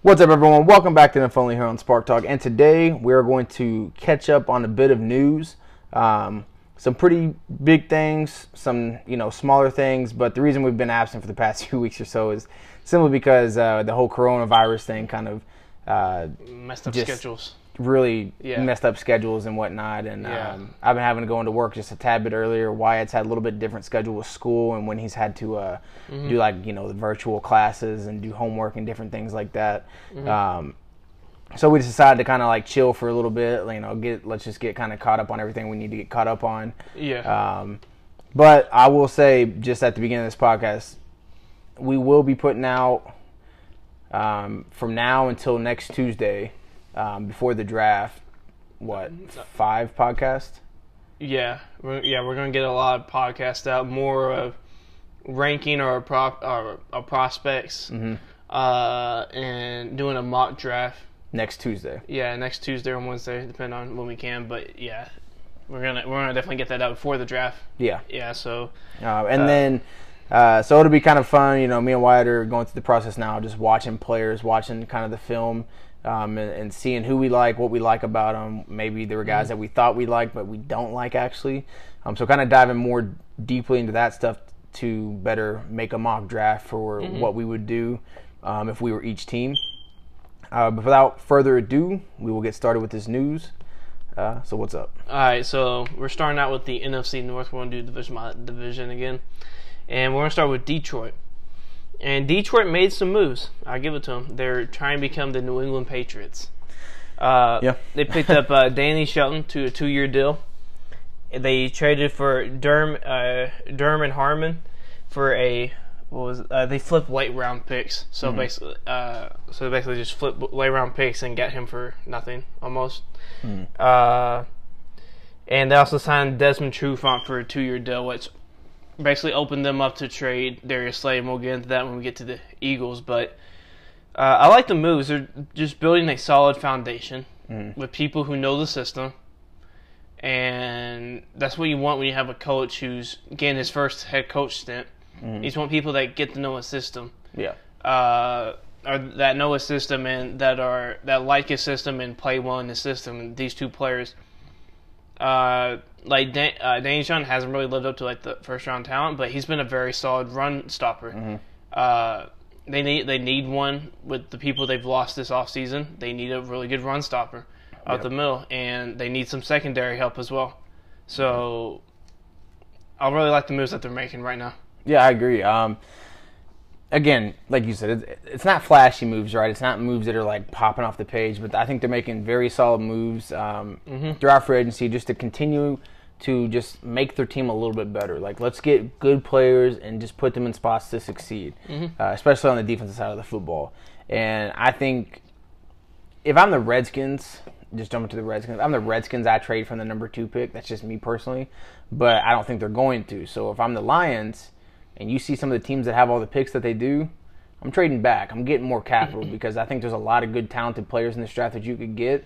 What's up, everyone? Welcome back to the Only here on Spark Talk. And today we are going to catch up on a bit of news, um, some pretty big things, some you know smaller things. But the reason we've been absent for the past few weeks or so is simply because uh, the whole coronavirus thing kind of uh, Messed up schedules. Really Yeah. messed up schedules and whatnot. And Yeah. um, I've been having to go into work just a tad bit earlier. Wyatt's had a little bit different schedule with school and when he's had to uh, Mm-hmm. do like you know the virtual classes and do homework and different things like that. Mm-hmm. Um, so we just decided to kind of like chill for a little bit. You know, get let's just get kind of caught up on everything we need to get caught up on. Yeah. Um, but I will say, just at the beginning of this podcast, we will be putting out um, from now until next Tuesday, um, before the draft. What five podcasts? yeah. We're, yeah. We're gonna get a lot of podcasts out, more of ranking our prop our, our prospects, Mm-hmm. uh, and doing a mock draft. Next Tuesday. Yeah, next Tuesday or Wednesday, depending on when we can. But yeah, we're gonna we're gonna definitely get that out before the draft. Yeah. Yeah. So Uh, and then, uh, so it'll be kind of fun. You know, me and Wyatt are going through the process now, just watching players, watching kind of the film, um, and, and seeing who we like, what we like about them. Maybe there were guys that we thought we liked, but we don't like actually. Um, so kind of diving more deeply into that stuff to better make a mock draft for what we would do um, if we were each team. Uh, but without further ado, we will get started with this news. Uh, so what's up? All right, so we're starting out with the NFC North. We're going to do division by division again, and we're going to start with Detroit. And Detroit made some moves. I give it to them. They're trying to become the New England Patriots. Uh, Yeah. They picked up uh, Danny Shelton to a two-year deal. They traded for Derm, uh, Derm and Harmon for a what was? Uh, they flipped late round picks. So basically, uh, so basically just flip late round picks and get him for nothing almost. Uh, and they also signed Desmond Trufant for a two-year deal, which basically opened them up to trade Darius Slay. And we'll get into that when we get to the Eagles. But uh, I like the moves. They're just building a solid foundation with people who know the system. And that's what you want when you have a coach who's getting his first head coach stint. You just want people that get to know a system Yeah. uh, or that know a system and that are that like a system and play well in the system. And these two players, uh, like Dan, uh, Danny John hasn't really lived up to like the first round talent, but he's been a very solid run stopper. Uh, they need they need one with the people they've lost this offseason. They need a really good run stopper out Yep. the middle, and they need some secondary help as well. So. I really like the moves that they're making right now. Yeah, I agree. Um, again, like you said, it's, it's not flashy moves, right? It's not moves that are like popping off the page, but I think they're making very solid moves um, throughout free agency just to continue to just make their team a little bit better. Like, let's get good players and just put them in spots to succeed, uh, especially on the defensive side of the football. And I think if I'm the Redskins, just jumping to the Redskins, I'm the Redskins, I trade from the number two pick. That's just me personally, but I don't think they're going to. So if I'm the Lions, and you see some of the teams that have all the picks that they do, I'm trading back. I'm getting more capital because I think there's a lot of good, talented players in this draft that you could get.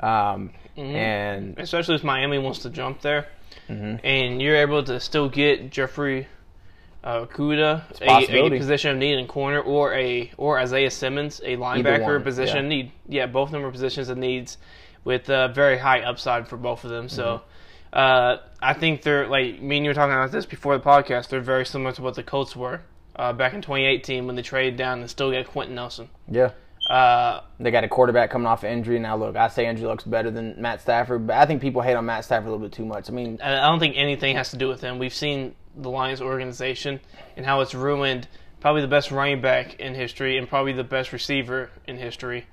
Um, And especially if Miami wants to jump there, Mm-hmm. and you're able to still get Jeffrey uh, Kuda, a, a position of need in corner, or a or Isaiah Simmons, a linebacker position yeah. of need. Yeah, both of them are positions of needs with uh, very high upside for both of them. So. Mm-hmm. Uh, I think they're like me and you were talking about this before the podcast. They're very similar to what the Colts were uh, back in 2018 when they traded down and still got Quenton Nelson. yeah, Uh, they got a quarterback coming off of injury. Now, look, I say Andrew looks better than Matt Stafford, but I think people hate on Matt Stafford a little bit too much. I mean, I I don't think anything has to do with him. We've seen the Lions organization and how it's ruined probably the best running back in history and probably the best receiver in history.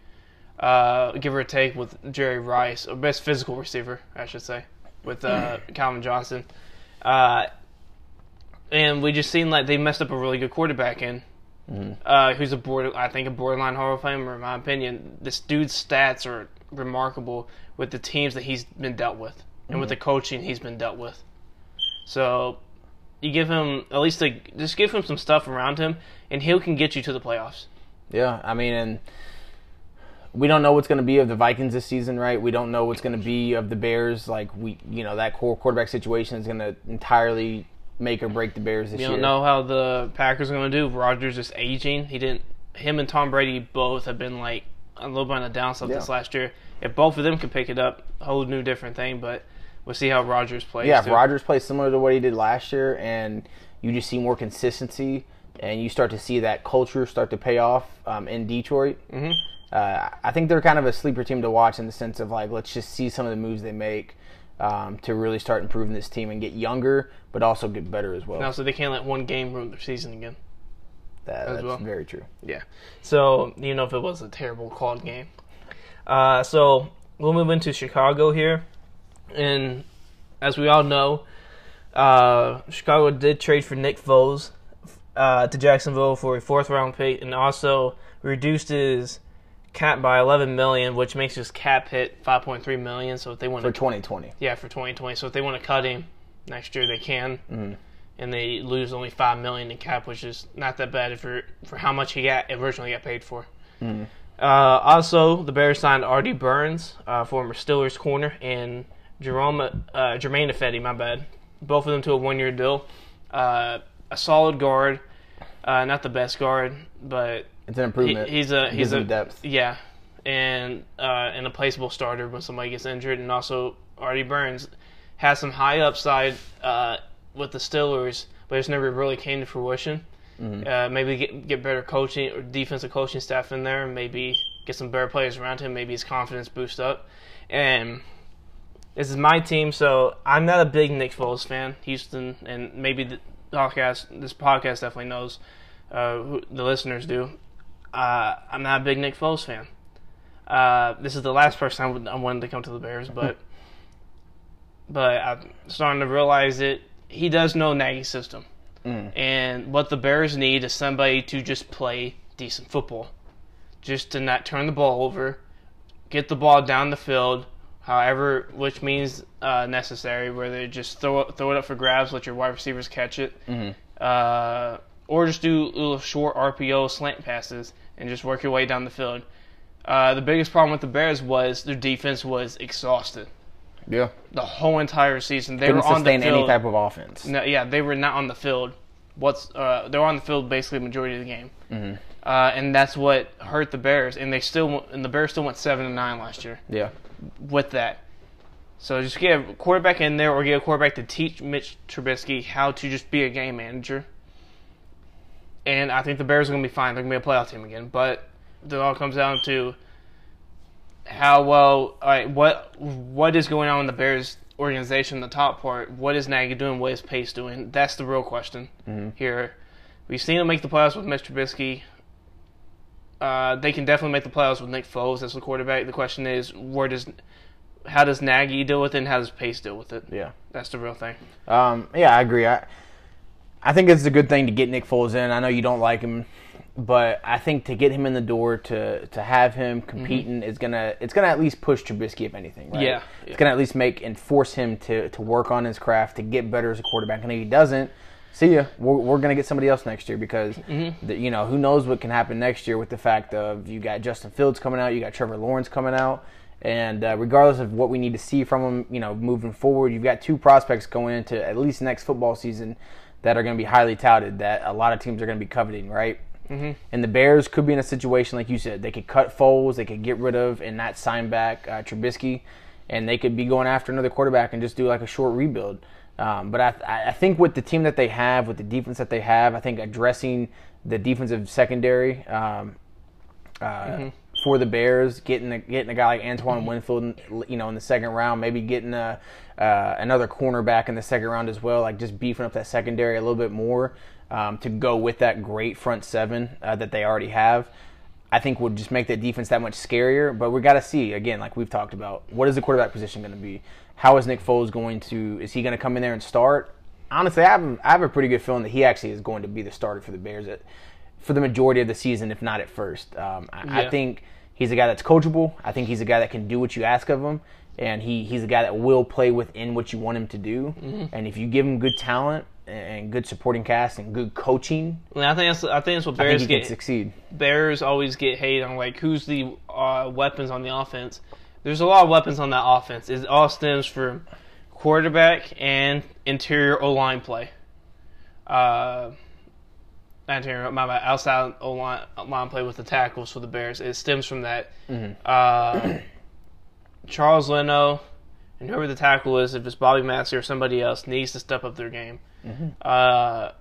Uh, give or take with Jerry Rice, or best physical receiver, I should say, with uh, Calvin Johnson. Uh, and we just seen like they messed up a really good quarterback in, uh, who's a border, I think a borderline Hall of Famer in my opinion. This dude's stats are remarkable with the teams that he's been dealt with and with the coaching he's been dealt with. So you give him at least a, just give him some stuff around him, and he can get you to the playoffs. Yeah, I mean, and we don't know what's going to be of the Vikings this season, right? We don't know what's going to be of the Bears. Like we, you know, that core quarterback situation is going to entirely make or break the Bears this You year. don't know how the Packers are going to do. Rodgers is aging. He didn't him and Tom Brady both have been like a little bit on the downside Yeah. this last year. If both of them can pick it up, whole new different thing. But we'll see how Rodgers plays. Yeah, if too. Rodgers plays similar to what he did last year, and you just see more consistency, and you start to see that culture start to pay off um, in Detroit. Mm-hmm. Uh, I think they're kind of a sleeper team to watch in the sense of like, let's just see some of the moves they make um, to really start improving this team and get younger, but also get better as well. Now, so they can't let one game ruin their season again. That- that's well. very true. Yeah. So you know if it was a terrible called game. Uh, so we'll move into Chicago here, and as we all know, uh, Chicago did trade for Nick Foles uh, to Jacksonville for a fourth round pick, and also reduced his cap by 11 million, which makes his cap hit 5.3 million. So if they want For to, 2020. yeah, for 2020, so if they want to cut him next year, they can. Mm-hmm. And they lose only five million in cap, which is not that bad for for how much he got originally got paid for. Mm-hmm. Uh, also, the Bears signed Artie Burns, uh, former Steelers corner, and Jerome uh, Germain Ifedi, my bad. Both of them to a one-year deal. Uh, a solid guard, uh, not the best guard, but It's an he, he's a he's a depth. yeah, and uh, and a placeable starter when somebody gets injured, and also Artie Burns has some high upside uh, with the Steelers, but it's never really came to fruition. Mm-hmm. Uh, maybe get get better coaching or defensive coaching staff in there. Maybe get some better players around him. Maybe his confidence boost up. And this is my team, so I'm not a big Nick Foles fan. Houston, and maybe the podcast, this podcast definitely knows. Uh, who, the listeners do. Uh, I'm not a big Nick Foles fan. Uh, this is the last person I, would, I wanted to come to the Bears, but but I'm starting to realize that he does know Nagy's system, and what the Bears need is somebody to just play decent football, just to not turn the ball over, get the ball down the field, however, which means uh, necessary, where they just throw it, throw it up for grabs, let your wide receivers catch it, uh, or just do little short RPO slant passes and just work your way down the field. Uh, the biggest problem with the Bears was their defense was exhausted Yeah. the whole entire season. They Couldn't were on the sustain field. any type of offense. No, yeah, they were not on the field. What's uh, they were on the field basically the majority of the game, Mm-hmm. uh, and that's what hurt the Bears. And they still and the Bears still went seven and nine last year Yeah. With that. So just get a quarterback in there, or get a quarterback to teach Mitch Trubisky how to just be a game manager. And I think the Bears are going to be fine. They're going to be a playoff team again. But it all comes down to how well, all right, what what is going on in the Bears organization, the top part. What is Nagy doing? What is Pace doing? That's the real question mm-hmm. here. We've seen them make the playoffs with Mitch Trubisky. Uh, they can definitely make the playoffs with Nick Foles as the quarterback. The question is, where does how does Nagy deal with it, and how does Pace deal with it? Yeah. That's the real thing. Um, yeah, I agree. I, I think it's a good thing to get Nick Foles in. I know you don't like him, but I think to get him in the door to to have him competing is gonna it's gonna at least push Trubisky if anything. Right? Yeah. it's gonna at least make and force him to to work on his craft to get better as a quarterback. And if he doesn't, see ya. We're, we're gonna get somebody else next year because the, you know who knows what can happen next year with the fact of you got Justin Fields coming out, you got Trevor Lawrence coming out. And uh, regardless of what we need to see from them, you know, moving forward, you've got two prospects going into at least next football season that are going to be highly touted that a lot of teams are going to be coveting, right? Mm-hmm. And the Bears could be in a situation like you said, they could cut Foles, they could get rid of and not sign back uh, Trubisky, and they could be going after another quarterback and just do like a short rebuild. Um, but I, I think with the team that they have, with the defense that they have, I think addressing the defensive secondary um, uh, for the Bears, getting a, getting a guy like Antoine Winfield, you know, in the second round, maybe getting a, uh, another cornerback in the second round as well, like just beefing up that secondary a little bit more um, to go with that great front seven uh, that they already have. I think would just make that defense that much scarier. But we got to see again, like we've talked about, what is the quarterback position going to be? How is Nick Foles going to? Is he going to come in there and start? Honestly, I have, I have a pretty good feeling that he actually is going to be the starter for the Bears at, for the majority of the season, if not at first. Um, I, I think he's a guy that's coachable. I think he's a guy that can do what you ask of him, and he, he's a guy that will play within what you want him to do. And if you give him good talent and good supporting cast and good coaching, And I think that's I think that's what Bears get. succeed. Bears always get hate on like who's the uh, weapons on the offense. There's a lot of weapons on that offense. It all stems from quarterback and interior O line play. Uh, interior, my bad, outside O line, line play with the tackles for the Bears. It stems from that. Mm-hmm. Uh, Charles Leno and whoever the tackle is, if it's Bobby Massie or somebody else, needs to step up their game Mm-hmm. uh,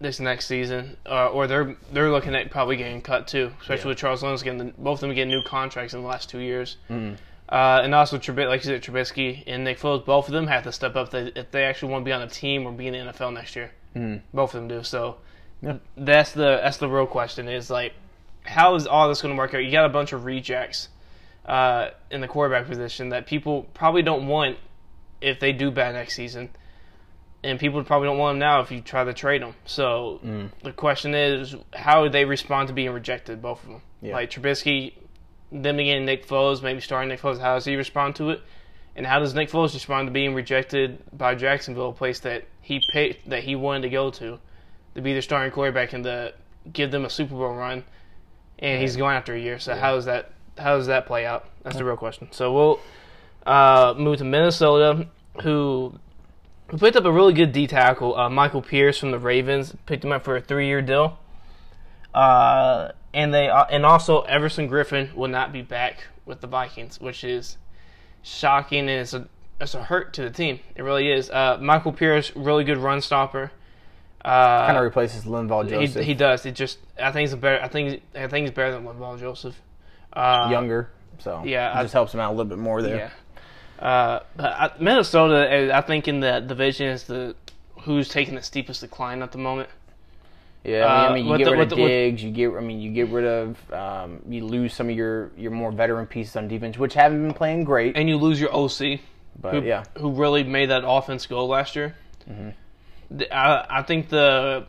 this next season, uh, or they're they're looking at probably getting cut too, especially Yeah. with Charles Leno's getting the, both of them getting new contracts in the last two years. Mm-hmm. Uh, and also, like you said, Trubisky and Nick Foles, both of them have to step up if they actually want to be on a team or be in the NFL next year. Mhm. Both of them do. So Yeah. that's the that's the real question is like, how is all this going to work out? You got a bunch of rejects uh, in the quarterback position that people probably don't want if they do bad next season, and people probably don't want them now if you try to trade them. So Mm. the question is, how would they respond to being rejected? Both of them, Yeah. like Trubisky, them again, Nick Foles, maybe starting Nick Foles. How does he respond to it? And how does Nick Foles respond to being rejected by Jacksonville, a place that he paid, that he wanted to go to, to be their starting quarterback and to give them a Super Bowl run, and he's going after a year. So how does that how does that play out? That's the real question. So we'll uh, move to Minnesota, who who picked up a really good D tackle, uh, Michael Pierce from the Ravens. Picked him up for a three year deal. Uh, and they uh, and also Everson Griffen will not be back with the Vikings, which is shocking and it's a it's a hurt to the team. It really is. Uh, Michael Pierce, really good run stopper. Uh, Kind of replaces Linval he, Joseph. he does. It just I think he's a better. I think I think he's better than Linval Joseph. Uh, younger, so yeah, it I- just helps him out a little bit more there. Yeah. Uh, but I, Minnesota, I think in the division is the who's taking the steepest decline at the moment. Yeah, I mean, I Uh, mean you get the- rid of the- with- Diggs, you get, I mean, you get rid of, um, you lose some of your your more veteran pieces on defense, which haven't been playing great. And you lose your OC, But who, yeah, who really made that offense go last year. Mm-hmm. I, I think the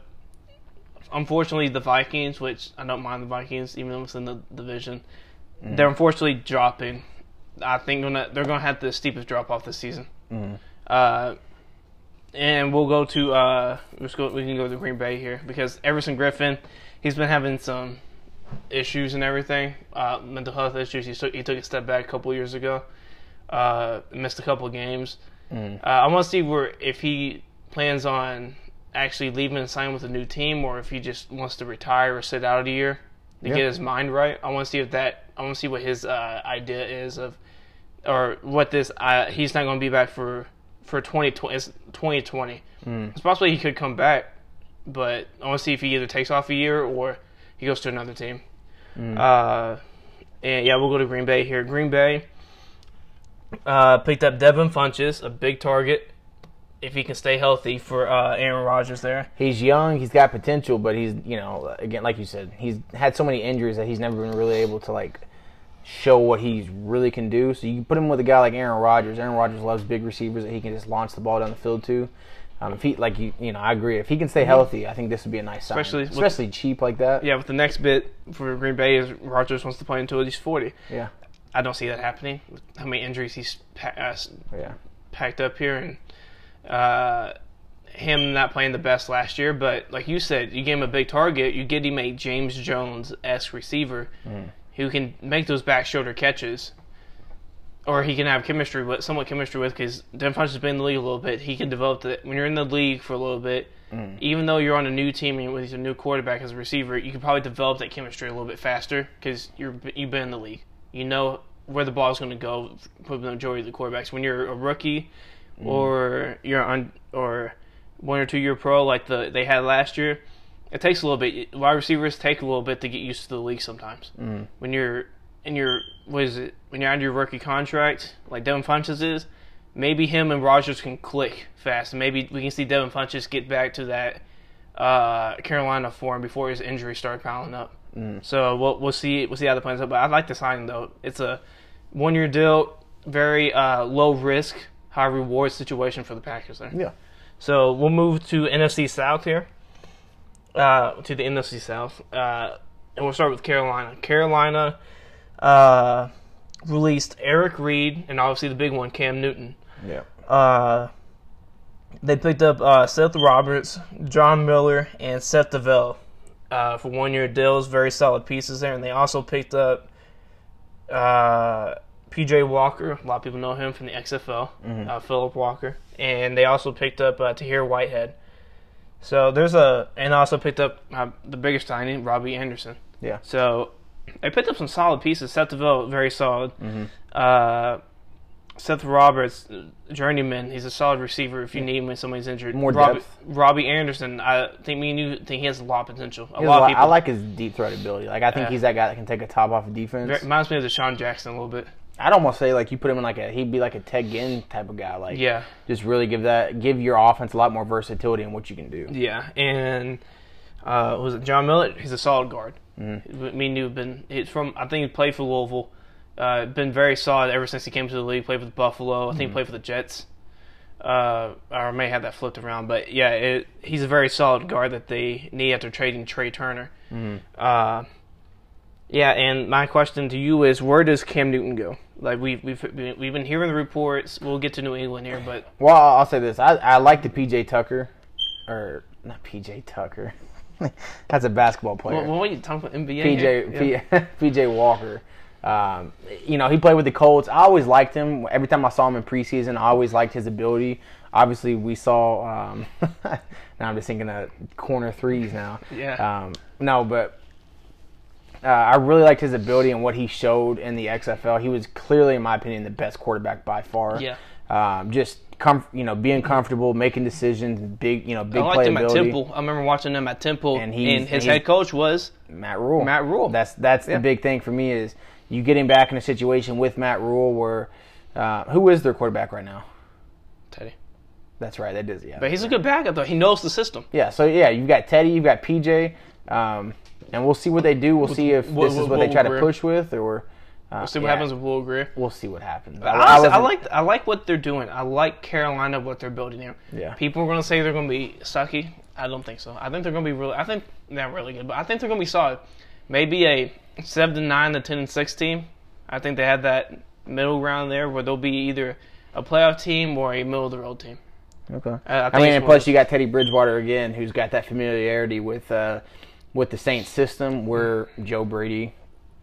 unfortunately the Vikings, which I don't mind the Vikings, even though it's in the division, Mm-hmm. they're unfortunately dropping. I think gonna, they're going to have the steepest drop off this season. Mm-hmm. Uh, and we'll go to uh, let's go. We can go to Green Bay here because Everson Griffen, he's been having some issues and everything, uh, mental health issues. He took he took a step back a couple years ago, uh, missed a couple games. Mhm. Uh, I want to see where if he plans on actually leaving and signing with a new team, or if he just wants to retire or sit out a year to Yeah. get his mind right. I want to see if that. I want to see what his uh, idea is of, or what this. Uh, he's not going to be back for for 2020. It's 2020. Mm. It's possible he could come back, but I want to see if he either takes off a year or he goes to another team. Mm. Uh, and yeah, we'll go to Green Bay here. Green Bay uh, picked up Devin Funchess, a big target, if he can stay healthy for uh, Aaron Rodgers there. he's young, he's got potential, but he's, you know, again, like you said, he's had so many injuries that he's never been really able to like show what he really can do. So you can put him with a guy like Aaron Rodgers. Aaron Rodgers loves big receivers that he can just launch the ball down the field to. Um, if he like you, you know, I agree. If he can stay healthy, I think this would be a nice sign, Especially with- especially cheap like that. Yeah, but the next bit for Green Bay is Rodgers wants to play until he's 40. yeah, I don't see that happening with how many injuries he's pa- uh, yeah. packed up here and uh, him not playing the best last year. But like you said, you gave him a big target. You get him a James Jones esque receiver who can make those back shoulder catches, or he can have chemistry with somewhat chemistry with because Devin Funch has been in the league a little bit. He can develop that when you're in the league for a little bit. Mm. Even though you're on a new team and with a new quarterback as a receiver, you can probably develop that chemistry a little bit faster because you're you've been in the league. You know where the ball is going to go for the majority of the quarterbacks. When you're a rookie, mm. or you're on or one or two year pro like the they had last year, it takes a little bit. Wide receivers take a little bit to get used to the league sometimes. Mm-hmm. When you're in your what is it? When you're under your rookie contract, like Devin Funchess is, maybe him and Rodgers can click fast. Maybe we can see Devin Funchess get back to that uh, Carolina form before his injury started piling up. So we'll we'll see we'll see how the plans out. But I like the signing though. It's a one year deal, very uh, low risk, high reward situation for the Packers there. Yeah. So we'll move to NFC South here. Uh, to the NFC South, uh, and we'll start with Carolina. Carolina uh, released Eric Reid and obviously the big one, Cam Newton. Yeah. Uh, they picked up uh, Seth Roberts, John Miller, and Seth DeVille uh, for one year deals. Very solid pieces there. And they also picked up uh, PJ Walker. A lot of people know him from the XFL, uh, Philip Walker. And they also picked up uh, Tahir Whitehead. So there's a, and I also picked up uh, the biggest signing, Robbie Anderson. Yeah. So I picked up some solid pieces. Seth DeVille, very solid. Mm-hmm. Uh, Seth Roberts, journeyman. He's a solid receiver if you need him when somebody's injured. More Robbie, depth. Robbie Anderson, I think me and you think he has a lot of potential. A lot a of lot- people. I like his deep threat ability. Like I think Yeah. he's that guy that can take a top off of defense. Reminds me of DeSean Jackson a little bit. I'd almost say like you put him in like a he'd be like a Ted Ginn type of guy. Like Yeah, just really give that give your offense a lot more versatility in what you can do. yeah, and uh, was it John Millett? He's a solid guard. Mhm. Me and you have been. He's from. I think he played for Louisville. Uh, been very solid ever since he came to the league. Played for the Buffalo. I think he played for the Jets. Uh, or may have that flipped around, but yeah, it, he's a very solid guard that they need after trading Trai Turner. Mhm. Uh, yeah, and my question to you is, where does Cam Newton go? Like we've we've we've been hearing the reports. We'll get to New England here, but Well, I'll say this: I, I like the PJ Tucker, or not PJ Tucker. That's a basketball player. what, what are you talking about NBA? PJ Yeah. PJ Walker. Um, you know, he played with the Colts. I always liked him. Every time I saw him in preseason, I always liked his ability. Obviously, we saw. Um, now I'm just thinking of corner threes now. Yeah. Um, no, but uh, I really liked his ability and what he showed in the XFL. He was clearly, in my opinion, the best quarterback by far. Yeah. Um, just com- you know, being comfortable, making decisions, big, you know, big I liked him at. Temple. I remember watching him at Temple, And and, his and head coach was Matt Rhule. Matt Rhule. That's that's Yeah. the big thing for me is you getting back in a situation with Matt Rhule where uh, who is their quarterback right now? Teddy. That's right, that is yeah. But he's a good backup though. He knows the system. yeah, so yeah, you've got Teddy, you've got PJ, um, and we'll see what they do. We'll see if Will- this is Will- what they try to push with, or uh, We'll see what yeah, happens with Will Grier. We'll see what happens. Honestly, I, wasn't- like I like what they're doing. I like Carolina what they're building here. Yeah. People are going to say they're going to be sucky. I don't think so. I think they're going to be really. I think they're really good, but I think they're going to be solid. Maybe a seven to nine to ten and six team. I think they have that middle ground there where they'll be either a playoff team or a middle of the road team. Okay. I- I I, mean, and plus you got Teddy Bridgewater again, who's got that familiarity with uh, with the Saints system, where Joe Brady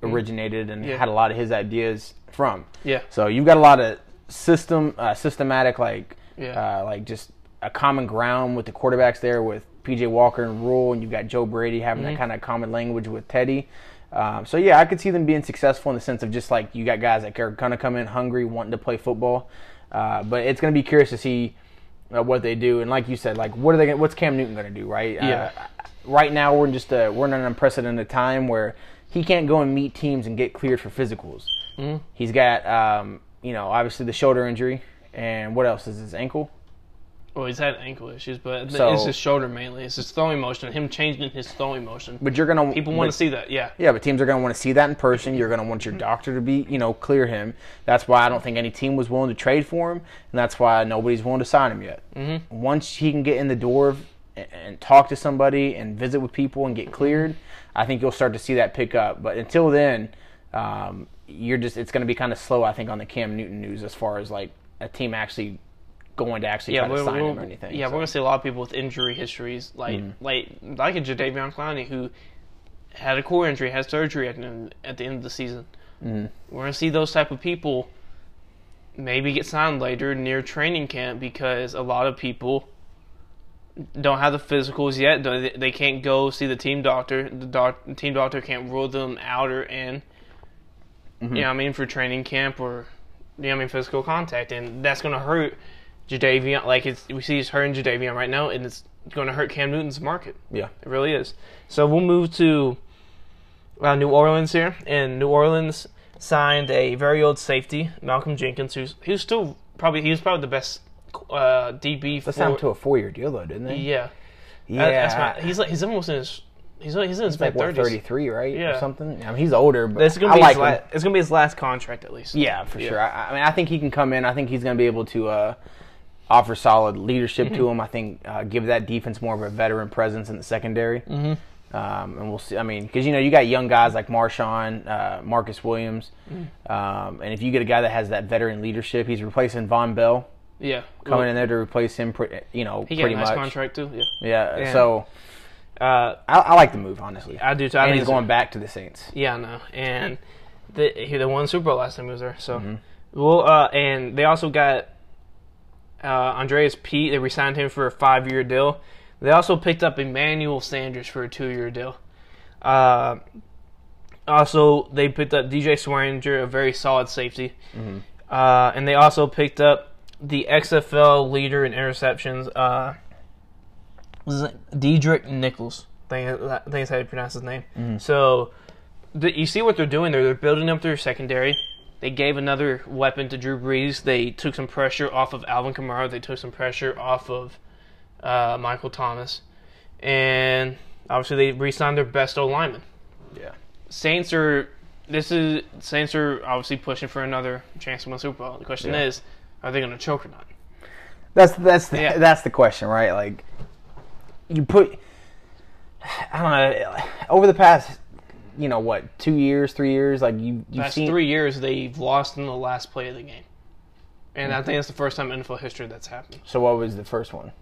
originated and Mm. Yeah. had a lot of his ideas from. Yeah. So you've got a lot of system, uh, systematic, like, Yeah. uh, like just a common ground with the quarterbacks there with PJ Walker and Rhule, and you've got Joe Brady having Mm-hmm. that kind of common language with Teddy. Um, so yeah, I could see them being successful in the sense of just like you got guys that are gonna come in hungry, wanting to play football. Uh, but it's gonna be curious to see uh, what they do, and like you said, like what are they? Gonna, what's Cam Newton gonna do? Right? Yeah. Uh, right now, we're in just a, we're in an unprecedented time where he can't go and meet teams and get cleared for physicals. Mhm. He's got, um, you know, obviously the shoulder injury, and what else is his ankle? Well, he's had ankle issues, but So- it's his shoulder mainly. It's his throwing motion. Him changing his throwing motion. But you're gonna People but- want to see that. Yeah. Yeah, but teams are going to want to see that in person. You're going to want your doctor to be, you know, clear him. That's why I don't think any team was willing to trade for him, and that's why nobody's willing to sign him yet. Mm-hmm. Once he can get in the door and, and talk to somebody and visit with people and get cleared, I think you'll start to see that pick up. But until then, um, you're just it's going to be kind of slow. I think on the Cam Newton news as far as like a team actually going to actually Yeah, try to sign him or anything. yeah, so. we're gonna see a lot of people with injury histories, like Mm-hmm. like like a Jadeveon Clowney who had a core injury, had surgery at the end, at the end of the season. Mhm. We're gonna see those type of people maybe get signed later near training camp because a lot of people don't have the physicals yet. They they can't go see the team doctor. The, doc, the team doctor can't rule them out or in. Mm-hmm. You know I mean for training camp or you know I mean physical contact, and that's gonna hurt Jadeveon. Like it's we see it's hurting Jadeveon right now, and it's gonna hurt Cam Newton's market. yeah. It really is. So we'll move to uh, New Orleans here, and New Orleans signed a very old safety, Malcolm Jenkins, who's who's still probably he was probably the best uh, DB They for signed him to a four-year deal though, didn't they? yeah. Yeah. That's my, he's like he's almost in his he's he's in his like mid thirties. 33, right? Or Yeah. something. I mean, he's older, but It's gonna I be like his la- it's gonna be his last contract at least. Yeah, for Yeah. sure. I, I mean, I think he can come in. I think he's going to be able to uh, offer solid leadership Mm-hmm. to him. I think uh, give that defense more of a veteran presence in the secondary. Mm-hmm. Um, and we'll see. I mean, because you know you got young guys like Marshawn, uh, Marcus Williams, Mm-hmm. um, and if you get a guy that has that veteran leadership, he's replacing Vonn Bell Yeah. coming Well, in there to replace him. Pre- you know, He got pretty a nice much. contract too. Yeah. Yeah, Yeah. So Uh, I, I like the move honestly. I do too. I and think he's going back to the Saints. Yeah, I know. And the, he they won Super Bowl last time he was there. So, Mm-hmm. well, uh, and they also got uh, Andrus Peat. They re-signed him for a five-year deal. They also picked up Emmanuel Sanders for a two-year deal. Uh, also, they picked up DJ Swearinger, a very solid safety, uh, and they also picked up the XFL leader in interceptions, uh, was Deatrick Nichols. I think, I think that's how you pronounce his name. So, the, you see what they're doing there. They're building up their secondary. They gave another weapon to Drew Brees. They took some pressure off of Alvin Kamara. They took some pressure off of uh, Michael Thomas, and obviously they re-signed their best O lineman. Yeah. Saints are. This is Saints are obviously pushing for another chance to win Super Bowl. The question Yeah. is, are they going to choke or not? That's that's the, Yeah. that's the question, right? Like you put I don't know over the past you know what two years, three years, like you you've seen three years, they've lost in the last play of the game, and I think that's the first time in NFL history that's happened. So what was the first one?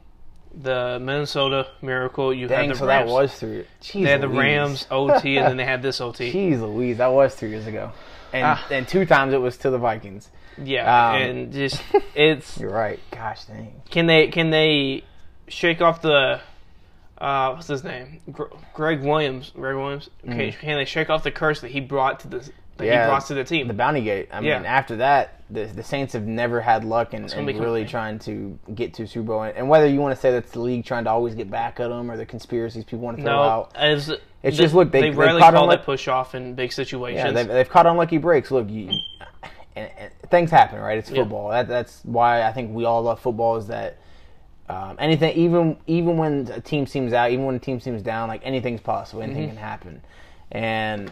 The Minnesota Miracle. You Dang, had the so Rams. that was three. Jeez They had the Louise. Rams OT, and then they had this OT. Jeez Louise, that was three years ago, and Ah. and two times it was to the Vikings. Yeah, Um, and just it's You're right. Gosh dang. can they can they shake off the uh what's his name Gr- Gregg Williams Gregg Williams okay, can they shake off the curse that he brought to the that. Yeah, he brought to the team The Bounty Gate. I mean, Yeah. after that, the the Saints have never had luck and, really trying to get to Super Bowl. And whether you want to say that's the league trying to always get back at them or the conspiracies people want to throw no out. as It's just, look, they- they rarely caught call that push off in big situations Yeah, they've, they've caught unlucky breaks. Look, you, and, and things happen, right? It's Yeah. football. That, that's why I think we all love football. Is that um, anything, even even when a team seems out, even when a team seems down, like anything's possible. Anything Mm-hmm. can happen, and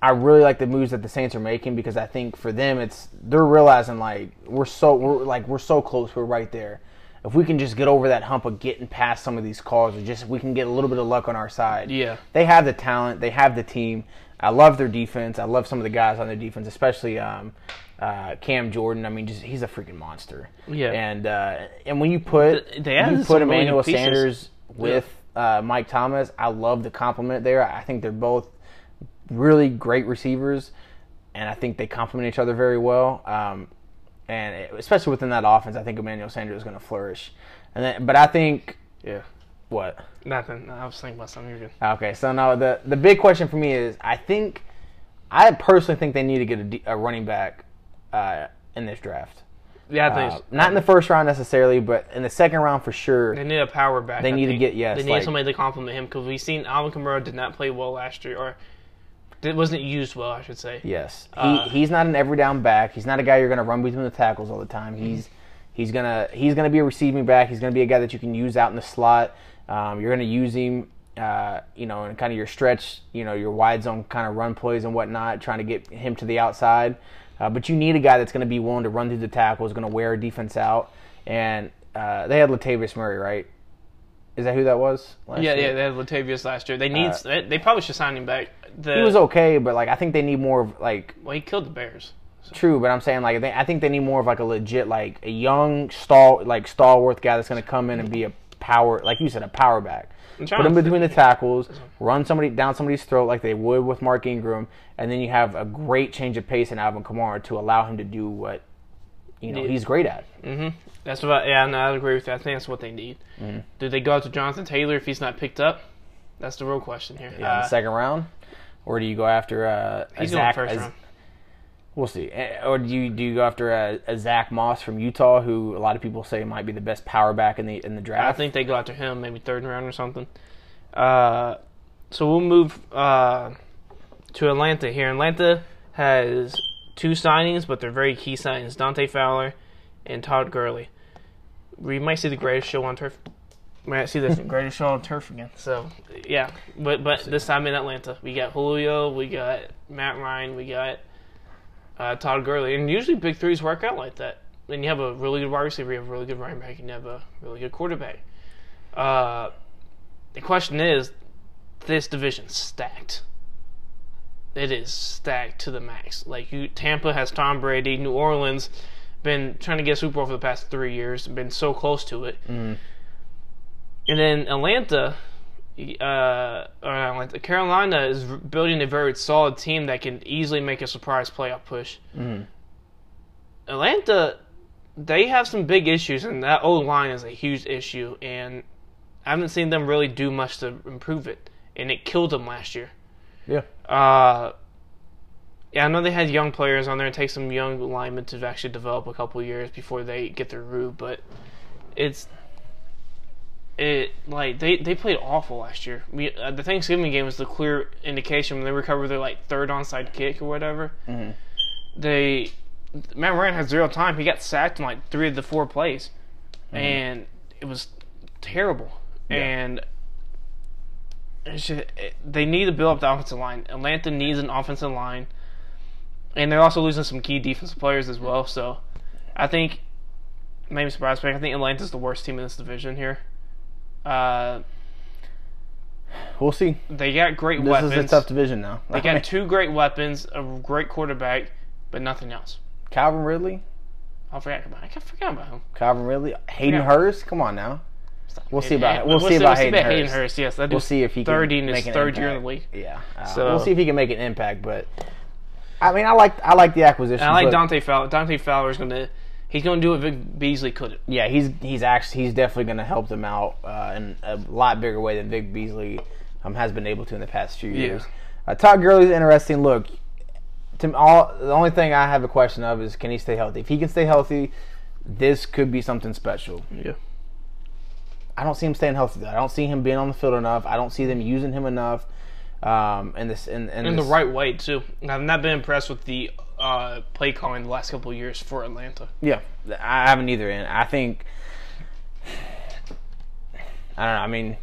I really like the moves that the Saints are making because I think for them, it's they're realizing like we're so we're like we're so close, we're right there. If we can just get over that hump of getting past some of these calls, or just we can get a little bit of luck on our side yeah they have the talent, they have the team. I love their defense. I love some of the guys on their defense, especially um, uh, Cam Jordan. I mean, just he's a freaking monster. Yeah. And uh, and when you put Th- they you put Emmanuel. Sanders with uh, Mike Thomas, I love the complement there. I think they're both really great receivers, and I think they complement each other very well. Um, and it- especially within that offense, I think Emmanuel Sanders is going to flourish. And then, but I think yeah what nothing I was thinking about something you're good Okay, so now the the big question for me is, I think, I personally think they need to get a running back uh, in this draft. yeah I think Uh, not in the first round necessarily, but in the second round for sure. They need a power back. They I need to get- yes, They need like- somebody to complement him because we've seen Alvin Kamara did not play well last year, or it wasn't used well, I should say. Yes, he, Uh, he's not an every down back. He's not a guy you're going to run between the tackles all the time. He's he's gonna he's gonna be a receiving back. He's gonna be a guy that you can use out in the slot. Um, you're gonna use him, uh, you know, in kind of your stretch, you know, your wide zone kind of run plays and whatnot, trying to get him to the outside. Uh, but you need a guy that's going to be willing to run through the tackles, going to wear a defense out. And uh, they had Latavius Murray, right? Is that who that was? last Yeah, year? yeah, they had Latavius last year. They need. they, they probably should sign him back. The, Uh, He was okay, but like I think they need more of like well, he killed the Bears. True, but I'm saying like they, I think they need more of like a legit like a young stal like stalwart guy that's going to come in and be a power like you said a power back. Put him between the tackles, run somebody down somebody's throat like they would with Mark Ingram, and then you have a great change of pace in Alvin Kamara to allow him to do what you know Yeah. he's great at. hmm That's what. I, yeah, no, I agree with you. I think that's what they need. Mm-hmm. Do they go out to Jonathan Taylor if he's not picked up? That's the real question here. Yeah, in Uh, the second round, or do you go after uh, he's going first round. We'll see. Eh, Or do you do you go after a, a Zack Moss from Utah, who a lot of people say might be the best power back in the in the draft? I think they go after him, maybe third round or something. Uh, so we'll move uh, to Atlanta here. Atlanta has two signings, but they're very key signings: Dante Fowler and Todd Gurley. We might see the greatest show on turf. We might see the greatest show on turf again. So yeah, but but this time in Atlanta, we got Julio, we got Matt Ryan, we got uh, Todd Gurley, and usually big threes work out like that. Then you have a really good wide receiver, you have a really good running back, and you have a really good quarterback. Uh, the question is, this division's stacked. It is stacked to the max. Like you, Tampa has Tom Brady. New Orleans been trying to get Super Bowl for the past three years, been so close to it. Mhm. And then Atlanta, uh, Atlanta, Carolina is building a very solid team that can easily make a surprise playoff push. Mhm. Atlanta, they have some big issues, and that old line is a huge issue. And I haven't seen them really do much to improve it, and it killed them last year. Yeah. Uh, yeah, I know they had young players on there. It takes some young linemen to actually develop a couple years before they get their groove, but it's it like they they played awful last year. We uh, the Thanksgiving game was the clear indication when they recovered their like third onside kick or whatever. Mhm. They Matt Ryan had zero time. He got sacked in like three of the four plays, and it was terrible. Yeah. And it's just, it, they need to build up the offensive line. Atlanta needs an offensive line, and they're also losing some key defensive players as well. So, I think maybe surprise me. I think Atlanta's the worst team in this division here. Uh, We'll see. they got great This weapons. is a tough division now. they got two great weapons, a great quarterback, but nothing else. Calvin Ridley, I forgot about. I forgot about him. Calvin Ridley, Hayden. Hurst. Come on now. We'll see about Yeah, we'll, see about Hayden Hayden Hurst. Hurst. Yes, that We'll see if he can third in his make an third year in impact. the league. Yeah. Uh, So- we'll see if he can make an impact. But I mean, I like I like the acquisition. I like Dante Fowler. Dante Fowler's gonna he's gonna do what Vic Beasley couldn't. Yeah, he's he's actually he's definitely going to help them out uh, in a lot bigger way than Vic Beasley um, has been able to in the past few years. Uh, Todd Gurley's interesting. Look, to all the only thing I have a question of is can he stay healthy? If he can stay healthy, this could be something special. Yeah. I don't see him staying healthy. Though. I don't see him being on the field enough. I don't see them using him enough. Um, in this in, in, In the right way too. I've not been impressed with the uh, play calling the last couple of years for Atlanta. Yeah, I haven't either. And I think I don't know. I mean,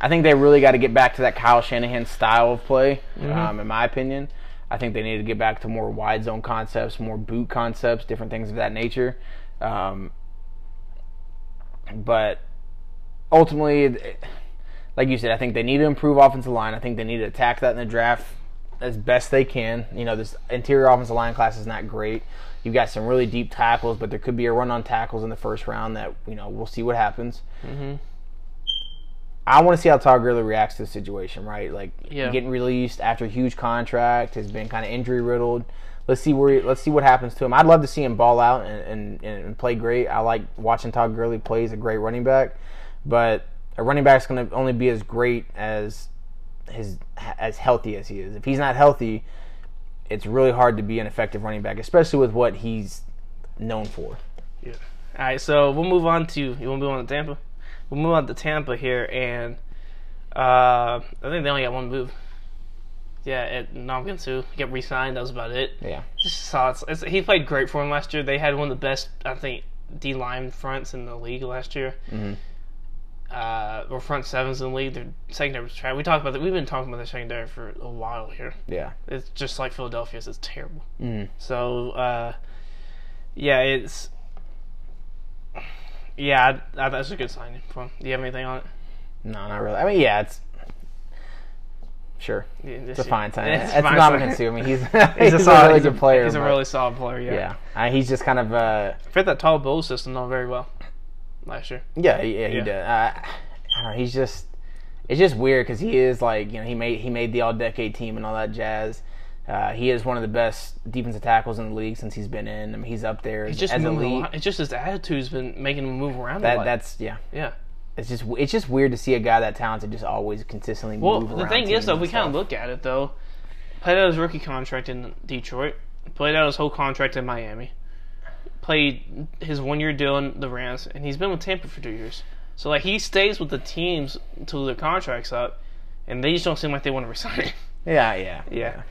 I think they really got to get back to that Kyle Shanahan style of play. Um, in my opinion, I think they need to get back to more wide zone concepts, more boot concepts, different things of that nature. Um, but ultimately, like you said, I think they need to improve offensive line. I think they need to attack that in the draft as best they can. You know, this interior offensive line class is not great. You've got some really deep tackles, but there could be a run on tackles in the first round that you know we'll see what happens. Mm-hmm. I want to see how Todd Gurley reacts to the situation, right? Like Yeah. getting released after a huge contract, has been kind of injury riddled. Let's see where let's see what happens to him. I'd love to see him ball out and, and, and play great. I like watching Todd Gurley play. He's a great running back, but a running back's going to only be as great as his as healthy as he is. If he's not healthy, it's really hard to be an effective running back, especially with what he's known for. Yeah. All right, so we'll move on to you. Want to move on to Tampa? We'll move on to Tampa here, and uh, I think they only got one move. Yeah, it, Ndamukong get re-signed. That was about it. Yeah, Just saw it's, it's, he played great for him last year. They had one of the best, I think, D line fronts in the league last year. Mhm. Uh, or front sevens in the league. Their secondary was trash. We talked about that. We've been talking about the secondary for a while here. yeah. It's just like Philadelphia's. It's terrible. Mhm. So, uh, yeah, it's yeah, I, I, that's a good him. Do you have anything on it? No, not really. I mean, yeah, it's sure. Yeah, It's a fine sign. It's It's, a fine not sign. Suh. I mean, he's He's, he's, a solid, really he's good player. He's a really solid player. Yeah, yeah. Uh, he's just kind of uh, fit that Todd Bowles system though very well last year. yeah, yeah, he Yeah. does. Uh, I don't know. He's just it's just weird because he is like you know he made he made the all decade team and all that jazz. Uh, he is one of the best defensive tackles in the league since he's been in. I mean, he's up there He's just as moving elite. lot. It's just his attitude's been making him move around a That lot. that's yeah. yeah. It's just it's just weird to see a guy that talented just always consistently Well, move the thing is though, we kind of look at it though. Played out his rookie contract in Detroit. Played out his whole contract in Miami. Played his one year deal in the Rams, and he's been with Tampa for two years. So like he stays with the teams until their contract's up, and they just don't seem like they want to resign him. Yeah, yeah, Yeah.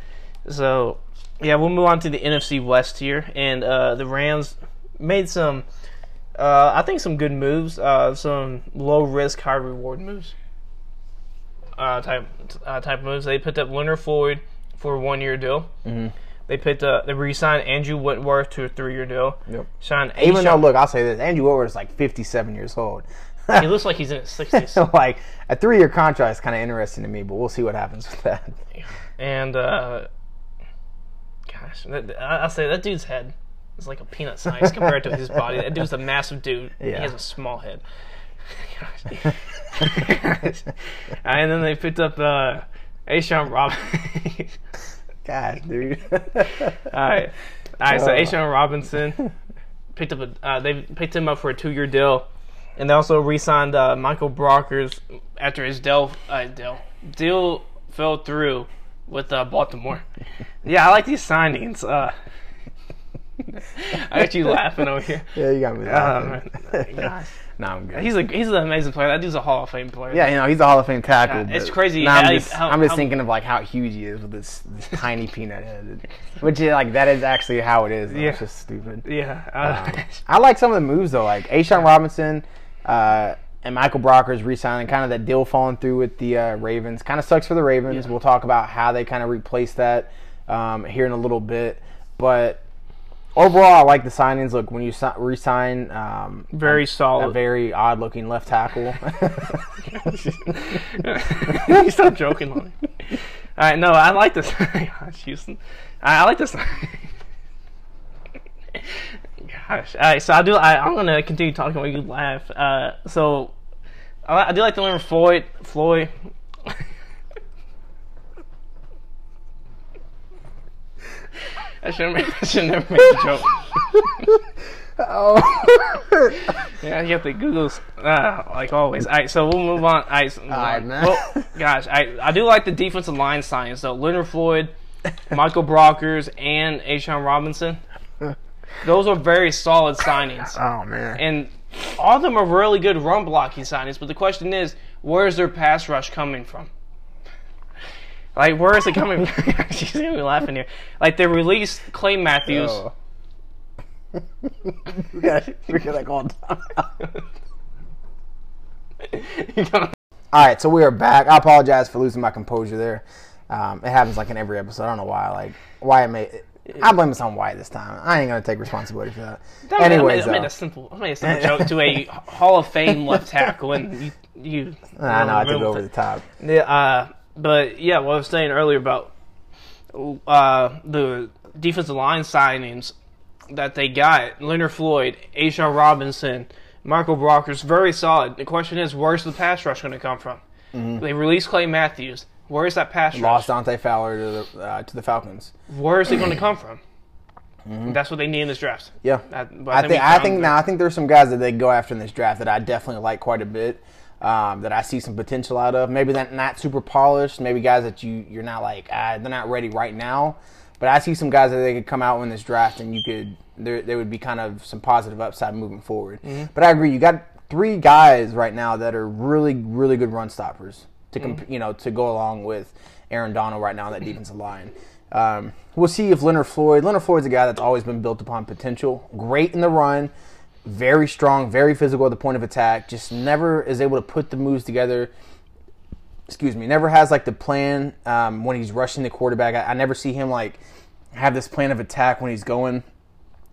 So, yeah, we'll move on to the NFC West here, and uh, the Rams made some, uh, I think, some good moves, uh, some low risk, high reward moves. Uh, type uh, type of moves. They picked up Leonard Floyd for a one year deal. Mhm. They picked up. They re-signed Andrew Whitworth to a three year deal. Yep. Signed Even though, look, I'll say this: Andrew Whitworth is like fifty-seven years old. he looks like he's in his sixties. so like a three-year contract is kind of interesting to me, but we'll see what happens with that. And uh, gosh, that, I, I say that dude's head is like a peanut size compared to his body. That dude's a massive dude. Yeah. He has a small head. And then they picked up uh, A'Shawn Robinson. God, dude. all right, all right. So Uh. A'Shawn Robinson picked up a. Uh, they picked him up for a two-year deal. and they also re-signed uh, Michael Brockers after his deal uh, deal deal fell through with uh, Baltimore. yeah, I like these signings. I got you laughing over here. Yeah, you got me. Oh, laughing. man. Gosh. no, I'm good. He's a he's an amazing player. That dude's a Hall of Fame player. yeah, you know, he's a Hall of Fame tackle. Yeah, it's crazy No, I'm how- just, how- I'm just how- thinking of like how huge he is with this, this tiny peanut head, which is like that is actually how it is. though. Yeah. It's just stupid. Yeah. Um, I like some of the moves though, like A'Shawn Robinson uh, and Michael Brockers re-signing, kind of that deal falling through with the uh, Ravens. Kind of sucks for the Ravens. Yeah. We'll talk about how they kind of replace that um, here in a little bit, but. Overall, I like the signings. Look, when you si- re-sign um, very a solid. very odd-looking left tackle, you stop joking on me. All right, no, I like this. Gosh, Houston, I, I like this. Gosh, all right, so I do. I, I'm gonna continue talking while you laugh. Uh, so I, I do like to learn Floyd. Floyd. I should have I should never made the joke. oh, Yeah, you have to Google uh, like always. All right, so we'll move on. All right, so move on. man. Well, gosh, I I do like the defensive line signings though. Leonard Floyd, Michael Brockers, and A'Shawn Robinson. Those are very solid signings, oh man. and all of them are really good run blocking signings. But the question is, where is their pass rush coming from? Like, where is it coming? from? She's gonna be laughing here. Like they released Clay Matthews. Oh. we gotta figure that all time. All right, so we are back. I apologize for losing my composure there. Um, it happens like in every episode. I don't know why. Like Wyatt made. I blame this on Wyatt this time. I ain't gonna take responsibility for that. Made- Anyways, I made, I made a simple, I made a simple joke to a Hall of Fame left tackle, and you, you. I know I took ruined over the top. Yeah, uh, but yeah, what I was saying earlier about uh, the defensive line signings that they got: Leonard Floyd, A'Shawn Robinson, Michael Brockers, very solid. The question is, where's the pass rush going to come from? They released Clay Matthews. Where's that pass Mm-hmm. Lost rush? Dante Fowler to the uh, to the Falcons. Where is it going to come from? That's what they need in this draft. Yeah, I we think I think now I think there's some guys that they go after in this draft that I definitely like quite a bit. Um, that I see some potential out of. Maybe that not super polished. Maybe guys that you you're not like ah, they're not ready right now. But I see some guys that they could come out in this draft and you could there there would be kind of some positive upside moving forward. But I agree, you got three guys right now that are really really good run stoppers to comp- you know to go along with Aaron Donald right now on that defensive line. Um, we'll see if Leonard Floyd. Leonard Floyd's a guy that's always been built upon potential. Great in the run, very strong, very physical at the point of attack. Just never is able to put the moves together. Excuse me. Never has like the plan um, when he's rushing the quarterback. I, I never see him like have this plan of attack when he's going.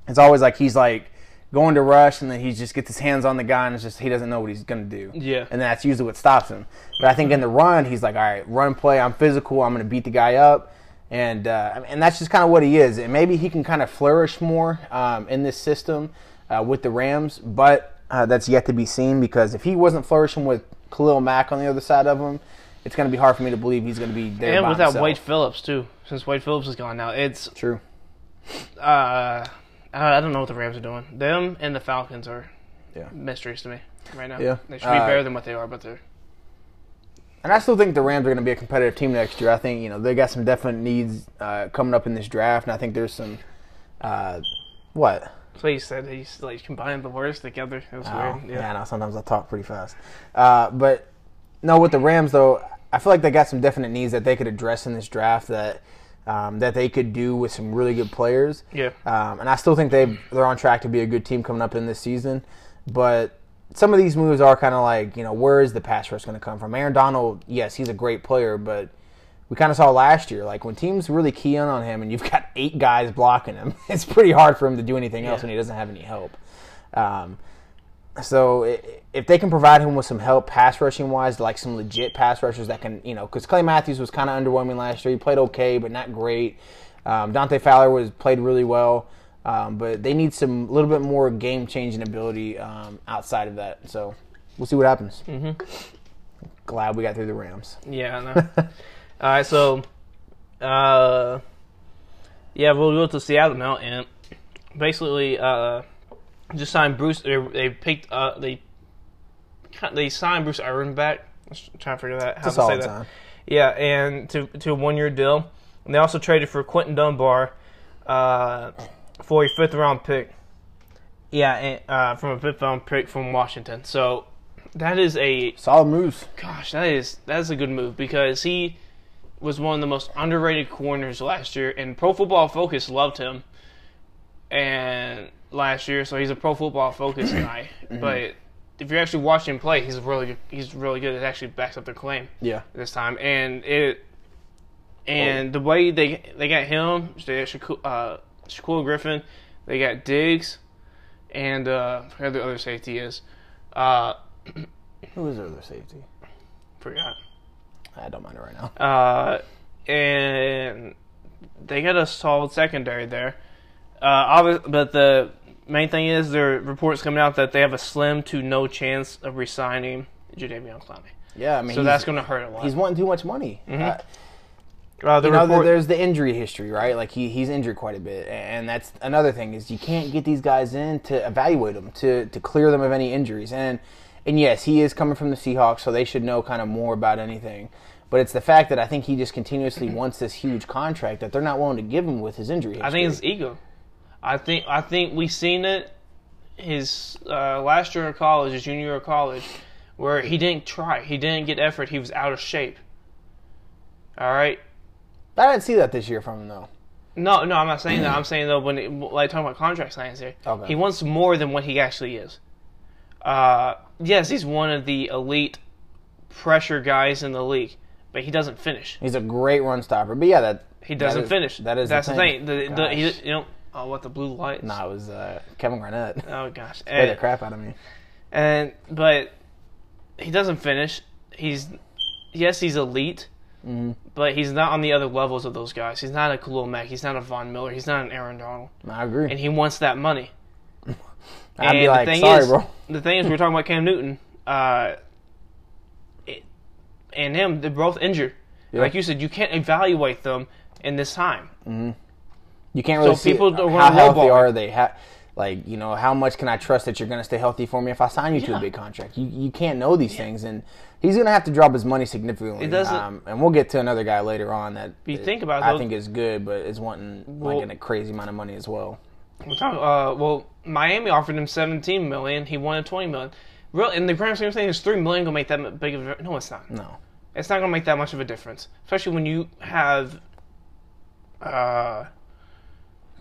It's always like he's like going to rush and then he just gets his hands on the guy and it's just he doesn't know what he's gonna do. Yeah. And that's usually what stops him. But I think in the run, he's like, all right, run play. I'm physical. I'm gonna beat the guy up. And uh, and that's just kind of what he is. And maybe he can kind of flourish more um, in this system uh, with the Rams. But uh, that's yet to be seen because if he wasn't flourishing with Khalil Mack on the other side of him, it's going to be hard for me to believe he's going to be there. and without himself. Wade Phillips too, since Wade Phillips is gone now, it's True. uh, I don't know what the Rams are doing. Them and the Falcons are Yeah. mysteries to me right now. Yeah. they should be Uh, better than what they are, but they're And I still think the Rams are going to be a competitive team next year. I think you know they got some definite needs uh, coming up in this draft, and I think there's some. Uh, what? That's what he said. He's like combined the words together. It was Oh, weird. yeah, Yeah. I know. Sometimes I talk pretty fast. Uh, but no, with the Rams though, I feel like they got some definite needs that they could address in this draft that um, that they could do with some really good players. Yeah. Um, and I still think they they're on track to be a good team coming up in this season. But some of these moves are kind of like you know where is the pass rush going to come from? Aaron Donald, yes, he's a great player, but we kind of saw last year like when teams really key in on him and you've got eight guys blocking him, it's pretty hard for him to do anything else Yeah. when he doesn't have any help. Um, so if they can provide him with some help pass rushing wise, like some legit pass rushers that can, you know, because Clay Matthews was kind of underwhelming last year. He played okay, but not great. Um, Dante Fowler was played really well, um, but they need some a little bit more game changing ability um, outside of that. So we'll see what happens. Mm-hmm. Glad we got through the Rams. Yeah, I know. All right, so, uh, yeah, we'll go to Seattle now, and basically, uh, just signed Bruce. They, they picked, uh, they they signed Bruce Irvin back. I was trying to figure that how to say that. Yeah, and to to a one year deal. And they also traded for Quinton Dunbar uh, for a fifth round pick. Yeah, and, uh, from a fifth round pick from Washington. So that is a Solid moves. gosh, that is that is a good move because he was one of the most underrated corners last year, and Pro Football Focus loved him. And last year, so he's a Pro Football Focus guy. But if you're actually watching him play, he's really good. He's really good. It actually backs up their claim Yeah. this time, and it and the way they they got him, they got uh, Shaquill Griffin, they got Diggs, and uh, I forgot the other safety is. Uh, Who is their other safety? forgot. I don't mind it right now. Uh, and they got a solid secondary there. Uh, but the main thing is there are reports coming out that they have a slim to no chance of resigning Jadeveon Clowney. Yeah, I mean, So that's going to hurt a lot. he's wanting too much money. Uh, uh, the you know, report, there's the injury history, right? Like he, he's injured quite a bit, and that's another thing is you can't get these guys in to evaluate them to to clear them of any injuries. And and yes, he is coming from the Seahawks, so they should know kind of more about anything. But it's the fact that I think he just continuously wants this huge contract that they're not willing to give him with his injury. History. I think it's ego. I think I think we've seen it his uh, last year of college, his junior year of college, where he didn't try, he didn't get effort, he was out of shape. All right, I didn't see that this year from him though. No, no, I'm not saying that. I'm saying though, when it, like talking about contract signings here, Okay. he wants more than what he actually is. Uh, yes, he's one of the elite pressure guys in the league, but he doesn't finish. He's a great run stopper, but yeah, that He doesn't is- finish. that is that's the thing. The, the, he, you know, oh, what the blue lights? no, it was uh, Kevin Garnett. Oh gosh, Play the crap out of me. and but he doesn't finish. He's yes, he's elite. Mm-hmm. But he's not on the other levels of those guys. He's not a Khalil Mack. He's not a Von Miller. He's not an Aaron Donald. I agree. And he wants that money. I'd and be the like, thing sorry, is, bro. The thing is, we're talking about Cam Newton, uh, it- and him. They're both injured. Yeah. Like you said, you can't evaluate them in this time. You can't really So see people don't how healthy lowball are they. How, like you know, how much can I trust that you're going to stay healthy for me if I sign you to a big contract? You you can't know these things, and he's going to have to drop his money significantly. It doesn't- Um, and we'll get to another guy later on that you think about it, I think is good, but is wanting Well- like a crazy amount of money as well. We're talking, uh, well, Miami offered him 17 million. He wanted 20 million. Real, in the grand scheme of things, is three million gonna make that big of a no? It's not. No, It's not gonna make that much of a difference, especially when you have uh,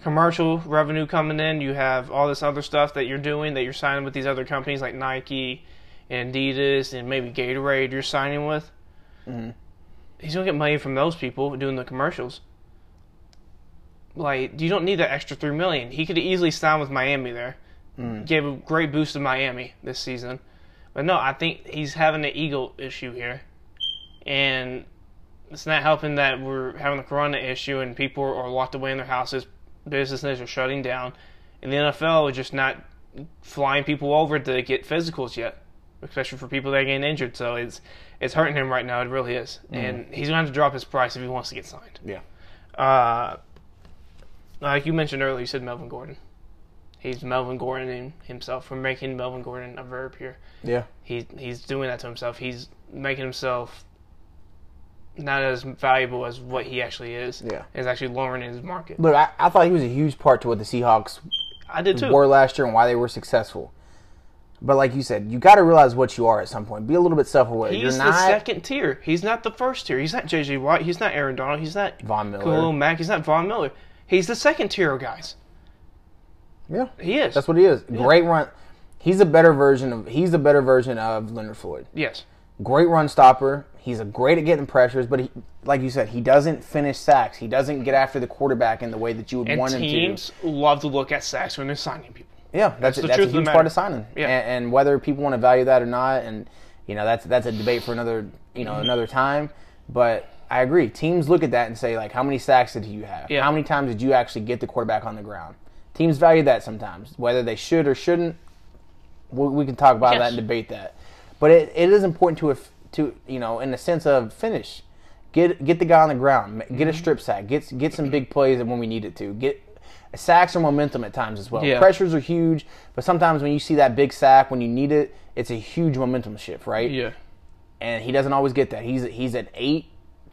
commercial revenue coming in. You have all this other stuff that you're doing that you're signing with these other companies like Nike, and Adidas, and maybe Gatorade. You're signing with. Mhm. He's gonna get money from those people doing the commercials. Like, you don't need that extra three million. He could easily sign with Miami there. Gave a great boost to Miami this season. But no, I think he's having an ego issue here. And it's not helping that we're having the corona issue and people are locked away in their houses, businesses are shutting down, and the NFL is just not flying people over to get physicals yet, especially for people that are getting injured. So it's it's hurting him right now. It really is, and he's going to have to drop his price if he wants to get signed. yeah, Uh, like you mentioned earlier, you said Melvin Gordon. He's Melvin Gordon himself. We're making Melvin Gordon a verb here. yeah. He he's doing that to himself. He's making himself not as valuable as what he actually is. Yeah. Is actually lowering his market. Look, I, I thought he was a huge part to what the Seahawks I did too. were last year and why they were successful. But like you said, you got to realize what you are at some point. Be a little bit self-aware. He's you're not... the second tier. He's not the first tier. He's not JJ Watt. He's not Aaron Donald. He's not Von Miller. Khalil Mack. He's not Von Miller. He's the second tier of guys. Yeah, He is. that's what he is. Great run. He's a better version of. He's a better version of Leonard Floyd. yes. great run stopper. He's a great at getting pressures, but he, like you said, he doesn't finish sacks. He doesn't get after the quarterback in the way that you would And want him to. teams love to look at sacks when they're signing people. Yeah, that's the that's, truth a the huge part of signing. Yeah. And, and whether people want to value that or not, and you know that's that's a debate for another you know another time. But I agree. Teams look at that and say like, how many sacks did you have? Yeah. How many times did you actually get the quarterback on the ground? Teams value that sometimes, whether they should or shouldn't. We, we can talk about Yes. that and debate that. But it, it is important to if to you know in the sense of finish, get get the guy on the ground, get Mm-hmm. a strip sack, get get some big plays when we need it to. Get sacks are momentum at times as well. Yeah. Pressures are huge, but sometimes when you see that big sack when you need it, it's a huge momentum shift, right? Yeah. and he doesn't always get that. He's he's an eight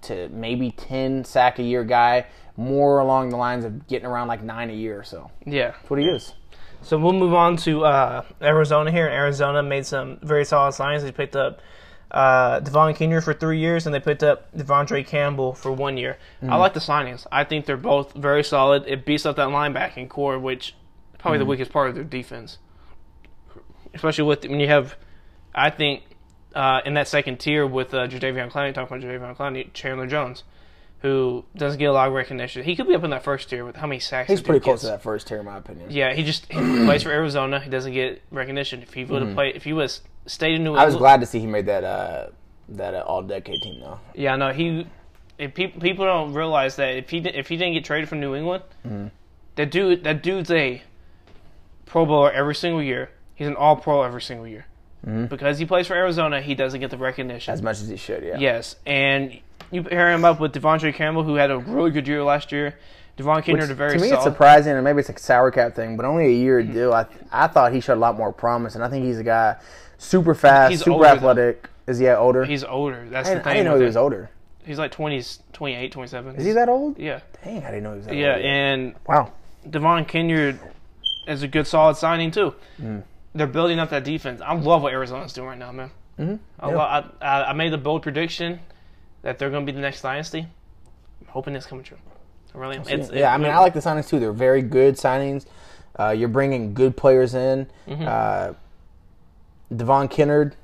to maybe ten sack a year guy, more along the lines of getting around like nine a year or so. Yeah. That's what he is. So we'll move on to uh, Arizona here. Arizona made some very solid signings. They picked up uh, Devon Kennard for three years, and they picked up Devondre Campbell for one year. I like the signings. I think they're both very solid. It beats up that linebacking core, which probably the weakest part of their defense. Especially with when you have, I think, uh, in that second tier with uh, Jadeveon Clowney, talking about Jadeveon Clowney, Chandler Jones, who doesn't get a lot of recognition. He could be up in that first tier with how many sacks He's pretty close gets. to that first tier, in my opinion. Yeah, he just he plays for Arizona. He doesn't get recognition. If he would have played, if he was stayed in New England, I was glad to see he made that uh, that uh, all decade team though. Yeah, no, he. If people people don't realize that if he if he didn't get traded from New England, Mm-hmm. that dude that dude's a Pro Bowler every single year. He's an All Pro every single year. Because he plays for Arizona, he doesn't get the recognition. Mm-hmm. As much as he should, yeah. yes, and you pair him up with Devondre Campbell, who had a really good year last year. Devon a very to me, solid. it's surprising, and maybe it's a sour cap thing, but only a year deal. I I thought he showed a lot more promise, and I think he's a guy super fast, He's super older, though. athletic. Is he older? He's older. That's I, the thing. I didn't know he was older. He's like 20s, 28, 27. Is he that old? Yeah. Dang, I didn't know he was that Yeah, old. Yeah, and wow. Devon Kennard is a good, solid signing too. Mm. They're building up that defense. I love what Arizona's doing right now, man. Mhm. I, Yeah. I, I made the bold prediction that they're going to be the next dynasty. I'm hoping it's coming true. I really am. It's, yeah, I mean, I like the signings too. They're very good signings. Uh, you're bringing good players in. Mm-hmm. Uh, Devon Kennard,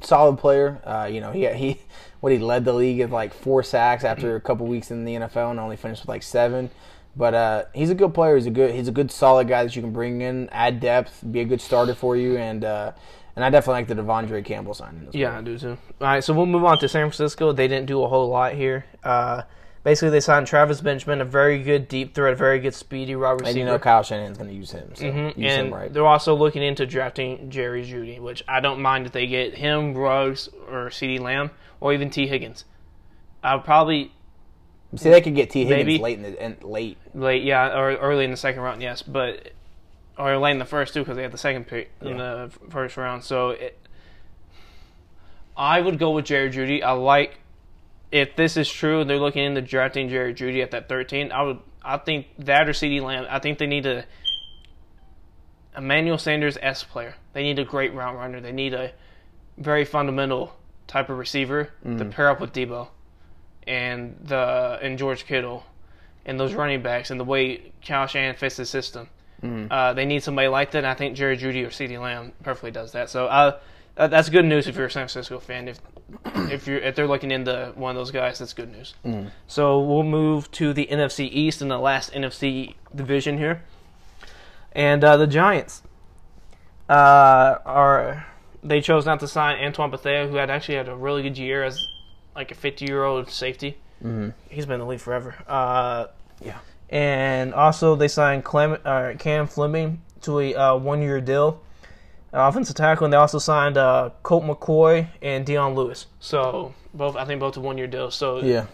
solid player. Uh, you know, he he what he led the league at like four sacks after a couple weeks in the NFL and only finished with like seven. But uh, he's a good player. He's a good he's a good solid guy that you can bring in, add depth, be a good starter for you, and uh, and I definitely like the Devondre Campbell signing. As Yeah, well. I do too. All right, so we'll move on to San Francisco. They didn't do a whole lot here. Uh, basically, they signed Travis Benjamin, a very good deep threat, very good speedy wide receiver. and you know Kyle Shanahan's going to use him, so Mhm, use And him right. they're also looking into drafting Jerry Jeudy, which I don't mind if they get him, Ruggs, or CeeDee Lamb, or even Tee Higgins. I'll probably See, they could get Tee Higgins Maybe. late in the and late. late, yeah, or early in the second round, yes, but or late in the first too because they had the second pick in the first round. So it, I would go with Jerry Jeudy. I like if this is true. And they're looking into drafting Jerry Jeudy at that thirteen. I would, I think that or CeeDee Lamb. I think they need a Emmanuel Sanders S player. They need a great route runner. They need a very fundamental type of receiver to mm-hmm. pair up with Deebo and the and George Kittle and those running backs and the way Kyle Shanahan fits the system. Uh, they need somebody like that. And I think Jerry Jeudy or CeeDee Lamb perfectly does that. So uh, that's good news if you're a San Francisco fan. If if you're if they're looking into one of those guys, that's good news. So we'll move to the NFC East in the last NFC division here, and uh, the Giants uh, are They chose not to sign Antoine Bethea, who had actually had a really good year as like a 50 year old safety. he's been in the league forever. Uh, Yeah. and also they signed Clem, uh, Cam Fleming to a uh, one-year deal, uh, offensive tackle, and they also signed uh, Colt McCoy and Dion Lewis. So both I think both a one year deal. So Yeah,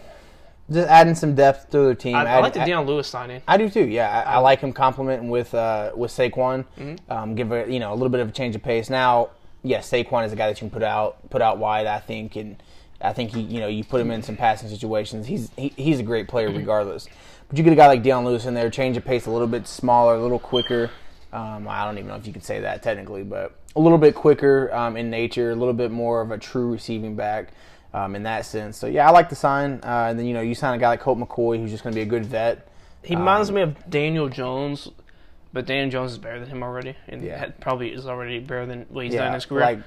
just adding some depth to their team. I, I like the Dion Lewis signing. I do too. Yeah, I, I like him complimenting with uh, with Saquon. Mm-hmm. Um, give a you know a little bit of a change of pace. Now, yes, Saquon is a guy that you can put out put out wide. I think, and I think he you know you put him in some passing situations. He's he, he's a great player regardless. But you get a guy like Dion Lewis in there, change of pace a little bit smaller, a little quicker. Um, I don't even know if you could say that technically, but a little bit quicker um, in nature, a little bit more of a true receiving back. Um, in that sense, so yeah, I like the sign. Uh, and then you know you sign a guy like Colt McCoy, who's just going to be a good vet. He reminds me of Daniel Jones, but Daniel Jones is better than him already, and Yeah. probably is already better than what he's done in his career. Like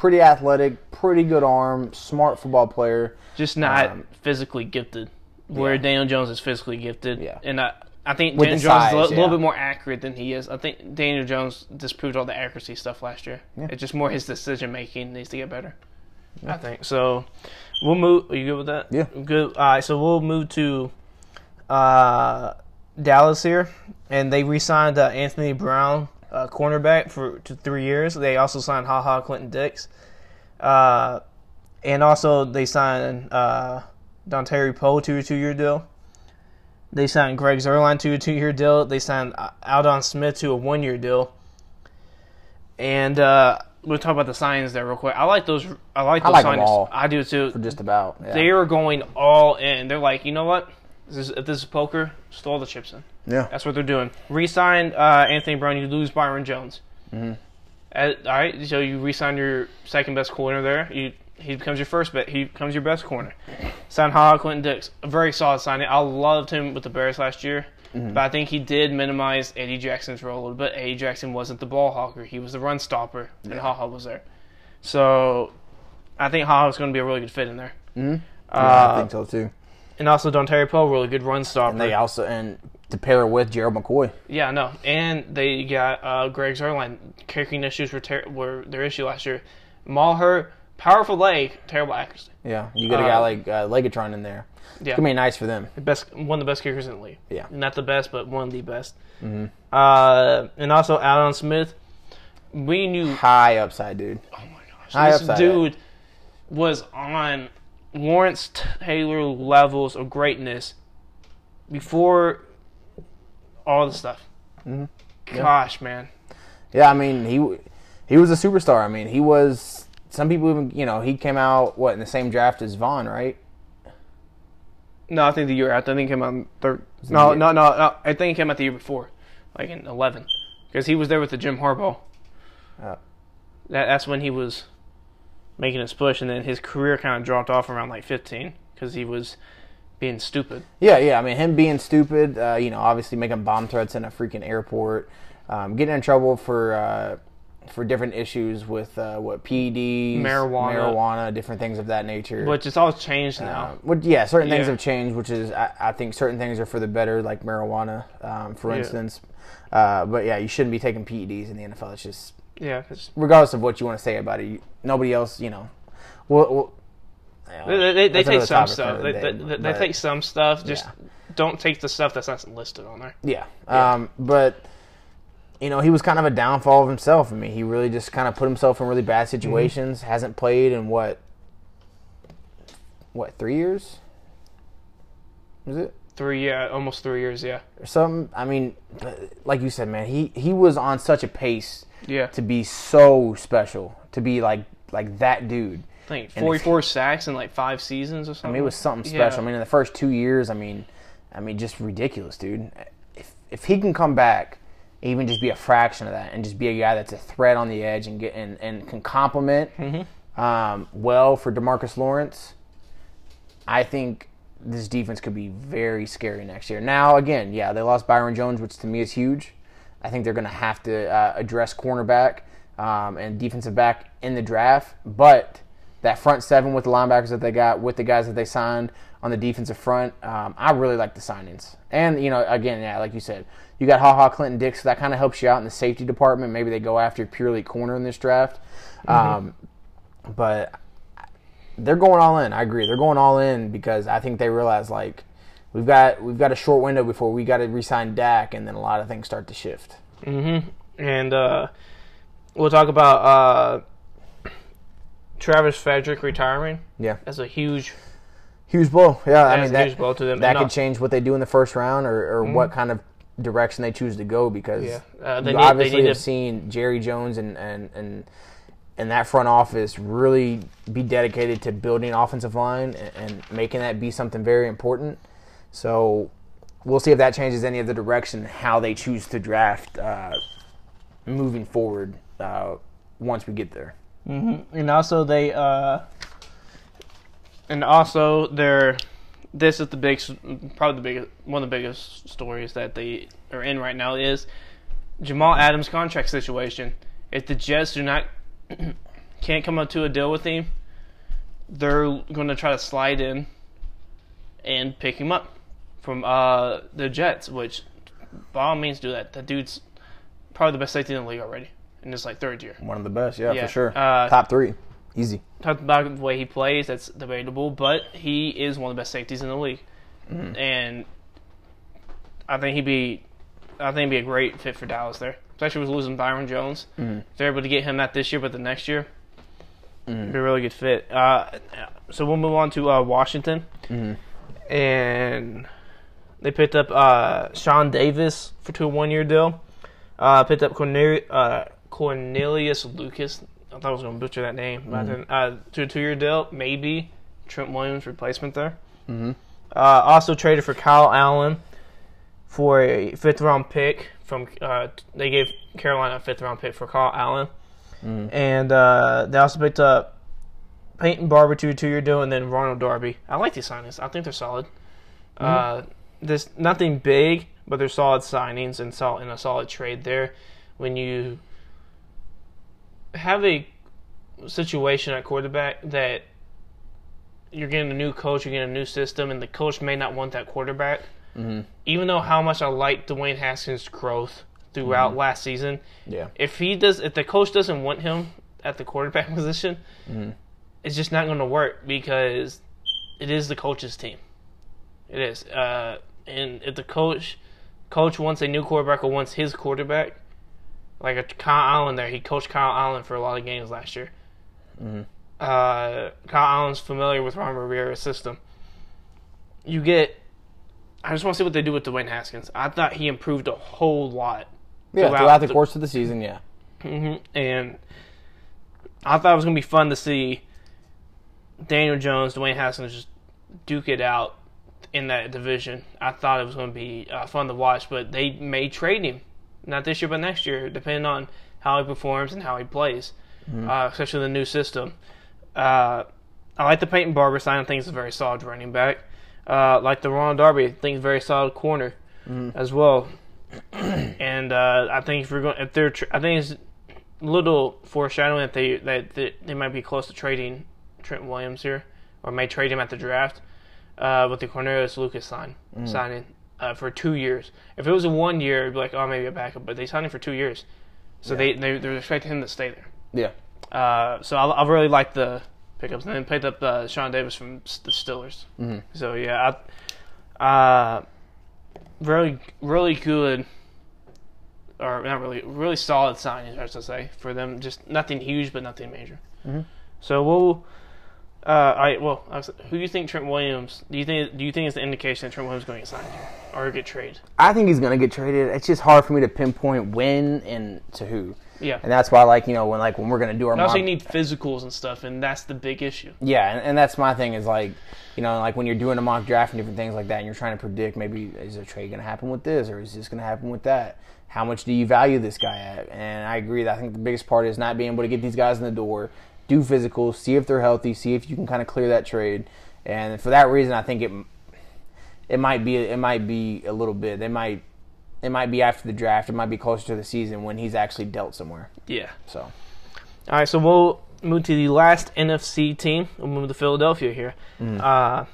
pretty athletic, pretty good arm, smart football player. just not um, physically gifted. Where yeah. Daniel Jones is physically gifted, Yeah. and I, I think With Daniel the Jones is a size, li- little bit more accurate than he is. I think Daniel Jones disproved all the accuracy stuff last year. It's just more his decision making needs to get better. I think so. We'll move. Are you good with that? Yeah. Good. All right, so we'll move to uh, Dallas here, and they re-signed uh, Anthony Brown, uh, cornerback, for to three years. They also signed Ha Ha Clinton Dix, uh, and also they signed uh, Dontari Poe to a two-year deal. They signed Greg Zuerlein to a two-year deal. They signed uh, Aldon Smith to a one-year deal. And uh, we'll talk about the signings there real quick. I like those. I like those like 'em signings. all. I do too. For just about. Yeah. They are going all in. They're like, you know what? This is, if this is poker, just throw all the chips in. yeah. That's what they're doing. Resign uh, Anthony Brown. You lose Byron Jones. Mm-hmm. Uh, all right, so you resign your second best corner there. You he becomes your first bet. He becomes your best corner. Sign Ha Ha Clinton Dix. A very solid signing. I loved him with the Bears last year, Mm-hmm. but I think he did minimize Eddie Jackson's role a little bit. Eddie Jackson wasn't the ball hawker. He was the run stopper, and Ha Ha was there. So I think Ha Ha is going to be a really good fit in there. Mm-hmm. Uh, I think so too. And also Dontari Poe, really good run stopper. And they also and to pair with Gerald McCoy. Yeah, no, and they got uh, Greg Zuerlein. Kicking issues were, ter- were their issue last year. Maher, powerful leg, terrible accuracy. Yeah, you get a guy Uh, like uh, Legatron in there. Yeah, It's gonna be nice for them. the best, one of the best kickers in the league. Yeah. not the best, but one of the best. Uh, and also Aldon Smith. We knew. High upside, dude. Oh my gosh, High this upside, dude was on Lawrence Taylor levels of greatness before all the stuff. Mm-hmm. Gosh, man. Yeah, I mean he he was a superstar. I mean he was. Some people even you know he came out what in the same draft as Von, right? No, I think the year after. I think he came out in third. No, no, no, no. I think he came out the year before, like in eleven, because he was there with the Jim Harbaugh. Uh, That, that's when he was making his push, and then his career kind of dropped off around like fifteen because he was being stupid. Yeah, yeah. I mean, him being stupid, uh, you know, obviously making bomb threats in a freaking airport, um, getting in trouble for uh, for different issues with uh, what PEDs, Marijuana. marijuana, different things of that nature. Which it's all changed now. Uh, what, yeah, certain things have changed, which is I, I think certain things are for the better, like marijuana, um, for Yeah. instance. Uh, but yeah, you shouldn't be taking PEDs in the NFL. It's just yeah, 'cause regardless of what you want to say about it, you, nobody else, you know. Well, well, yeah, they, they, they take some stuff. another They, day, they, they, but- take some stuff. Just Yeah. don't take the stuff that's not listed on there. Yeah. Um, but you know, he was kind of a downfall of himself. I mean, he really just kind of put himself in really bad Mm-hmm. situations. Hasn't played in what what three years? Is it Three, yeah, almost three years. Yeah, or something? I mean, like you said, man, he he was on such a pace yeah. to be so special, to be like like that dude. And 44 sacks in like five seasons or something. I mean, it was something Yeah. special. I mean, in the first two years, I mean, I mean, just ridiculous, dude. If if he can come back, even just be a fraction of that, and just be a guy that's a threat on the edge and get and, and can complement Mm-hmm. um, well for Demarcus Lawrence, I think this defense could be very scary next year. Now, again, yeah, they lost Byron Jones, which to me is huge. I think they're going to have to uh, address cornerback um, and defensive back in the draft, but that front seven with the linebackers that they got, with the guys that they signed on the defensive front, um, I really like the signings. And you know, again, yeah, like you said, you got Ha Ha Clinton Dix, so that kind of helps you out in the safety department. Maybe they go after purely corner in this draft, um, but they're going all in. I agree, they're going all in because I think they realize like we've got we've got a short window before we got to resign Dak, and then a lot of things start to shift. And uh, we'll talk about uh, Travis Frederick retiring. Yeah, That's a huge, huge blow. Yeah, I that's mean a that huge blow to them. that And, uh, could change what they do in the first round or, or what kind of direction they choose to go because Yeah. Uh, they you need- they obviously need have to- seen Jerry Jones and, and, and and that front office really be dedicated to building offensive line and, and making that be something very important. So we'll see if that changes any of the direction how they choose to draft uh, moving forward uh, once we get there. and also they, uh, and also they're. This is the big, probably the biggest, one of the biggest stories that they are in right now is Jamal Adams' contract situation. If the Jets do not can't come up to a deal with him, they're going to try to slide in and pick him up from uh, the Jets, which by all means do that. That dude's probably the best safety in the league already in his like third year. One of the best, yeah, Yeah, for sure. uh, Top three, easy. Talked about the way he plays, that's debatable, but he is one of the best safeties in the league, and I think he'd be, I think he'd be a great fit for Dallas there, especially with losing Byron Jones. If they're able to get him not this year but the next year, it'd be a really good fit. Uh, so we'll move on to uh, Washington, and They picked up uh, Sean Davis for to a one year deal. Uh, picked up Cornel- uh, Cornelius Lucas. I thought I was going to butcher that name. But then, uh, to a two year deal, maybe Trent Williams replacement there. Mhm. Uh, also traded for Kyle Allen for a fifth round pick from. Uh, they gave Carolina a fifth round pick for Kyle Allen, and uh, they also picked up Peyton Barber to a two year deal, and then Ronald Darby. I like these signings. I think they're solid. Uh, there's nothing big, but they're solid signings and sol- and a solid trade there. When you have a situation at quarterback that you're getting a new coach, you're getting a new system, and the coach may not want that quarterback. Mhm. Even though how much I like Dwayne Haskins' growth throughout last season, Yeah. if he does, if the coach doesn't want him at the quarterback position, Mhm. it's just not going to work because it is the coach's team. It is, uh, and if the coach coach wants a new quarterback or wants his quarterback, like a Kyle Allen there, he coached Kyle Allen for a lot of games last year. Mhm. Uh, Kyle Allen's familiar with Ron Rivera's system. You get. I just want to see what they do with Dwayne Haskins. I thought he improved a whole lot. Yeah. throughout Throughout the the- course of the season, yeah. hmm And I thought it was going to be fun to see Daniel Jones, Dwayne Haskins just duke it out in that division. I thought it was going to be uh, fun to watch, but they may trade him. Not this year, but next year, depending on how he performs and how he plays, uh, especially the new system. Uh, I like the Peyton Barber sign. I think he's a very solid running back. Uh, like the Ron Darby, I think he's a very solid corner as well. and uh, I think if we're going, if they're, I think it's a little foreshadowing that they that they, they might be close to trading Trent Williams here, or may trade him at the draft uh, with the Cornelius Lucas sign signing uh, for two years. If it was a one year, it'd be like oh maybe a backup, but they signed him for two years, so they they they're expecting him to stay there. Yeah. Uh, so I, I really like the pickups, and then picked up uh, Sean Davis from the Steelers. Mhm. So yeah, I, uh, really really good, or not really really solid signings, I should say, for them. Just nothing huge, but nothing major. Mhm. So we'll. Uh, I well, I was, who do you think Trent Williams? Do you think do you think is the indication that Trent Williams is going to get signed here or get traded? I think he's gonna get traded. It's just hard for me to pinpoint when and to who. Yeah. And that's why, like you know, when like when we're gonna do our And also, you need physicals and stuff, and that's the big issue. Yeah, and, and that's my thing is like, you know, like when you're doing a mock draft and different things like that, and you're trying to predict maybe is a trade going to happen with this or is this going to happen with that? How much do you value this guy at? And I agree that I think the biggest part is not being able to get these guys in the door, do physicals, see if they're healthy, see if you can kind of clear that trade. And for that reason, I think it it might be it might be a little bit. They might it might be after the draft. It might be closer to the season when he's actually dealt somewhere. Yeah. So All right, so we'll move to the last NFC team. We'll move to Philadelphia here. Uh,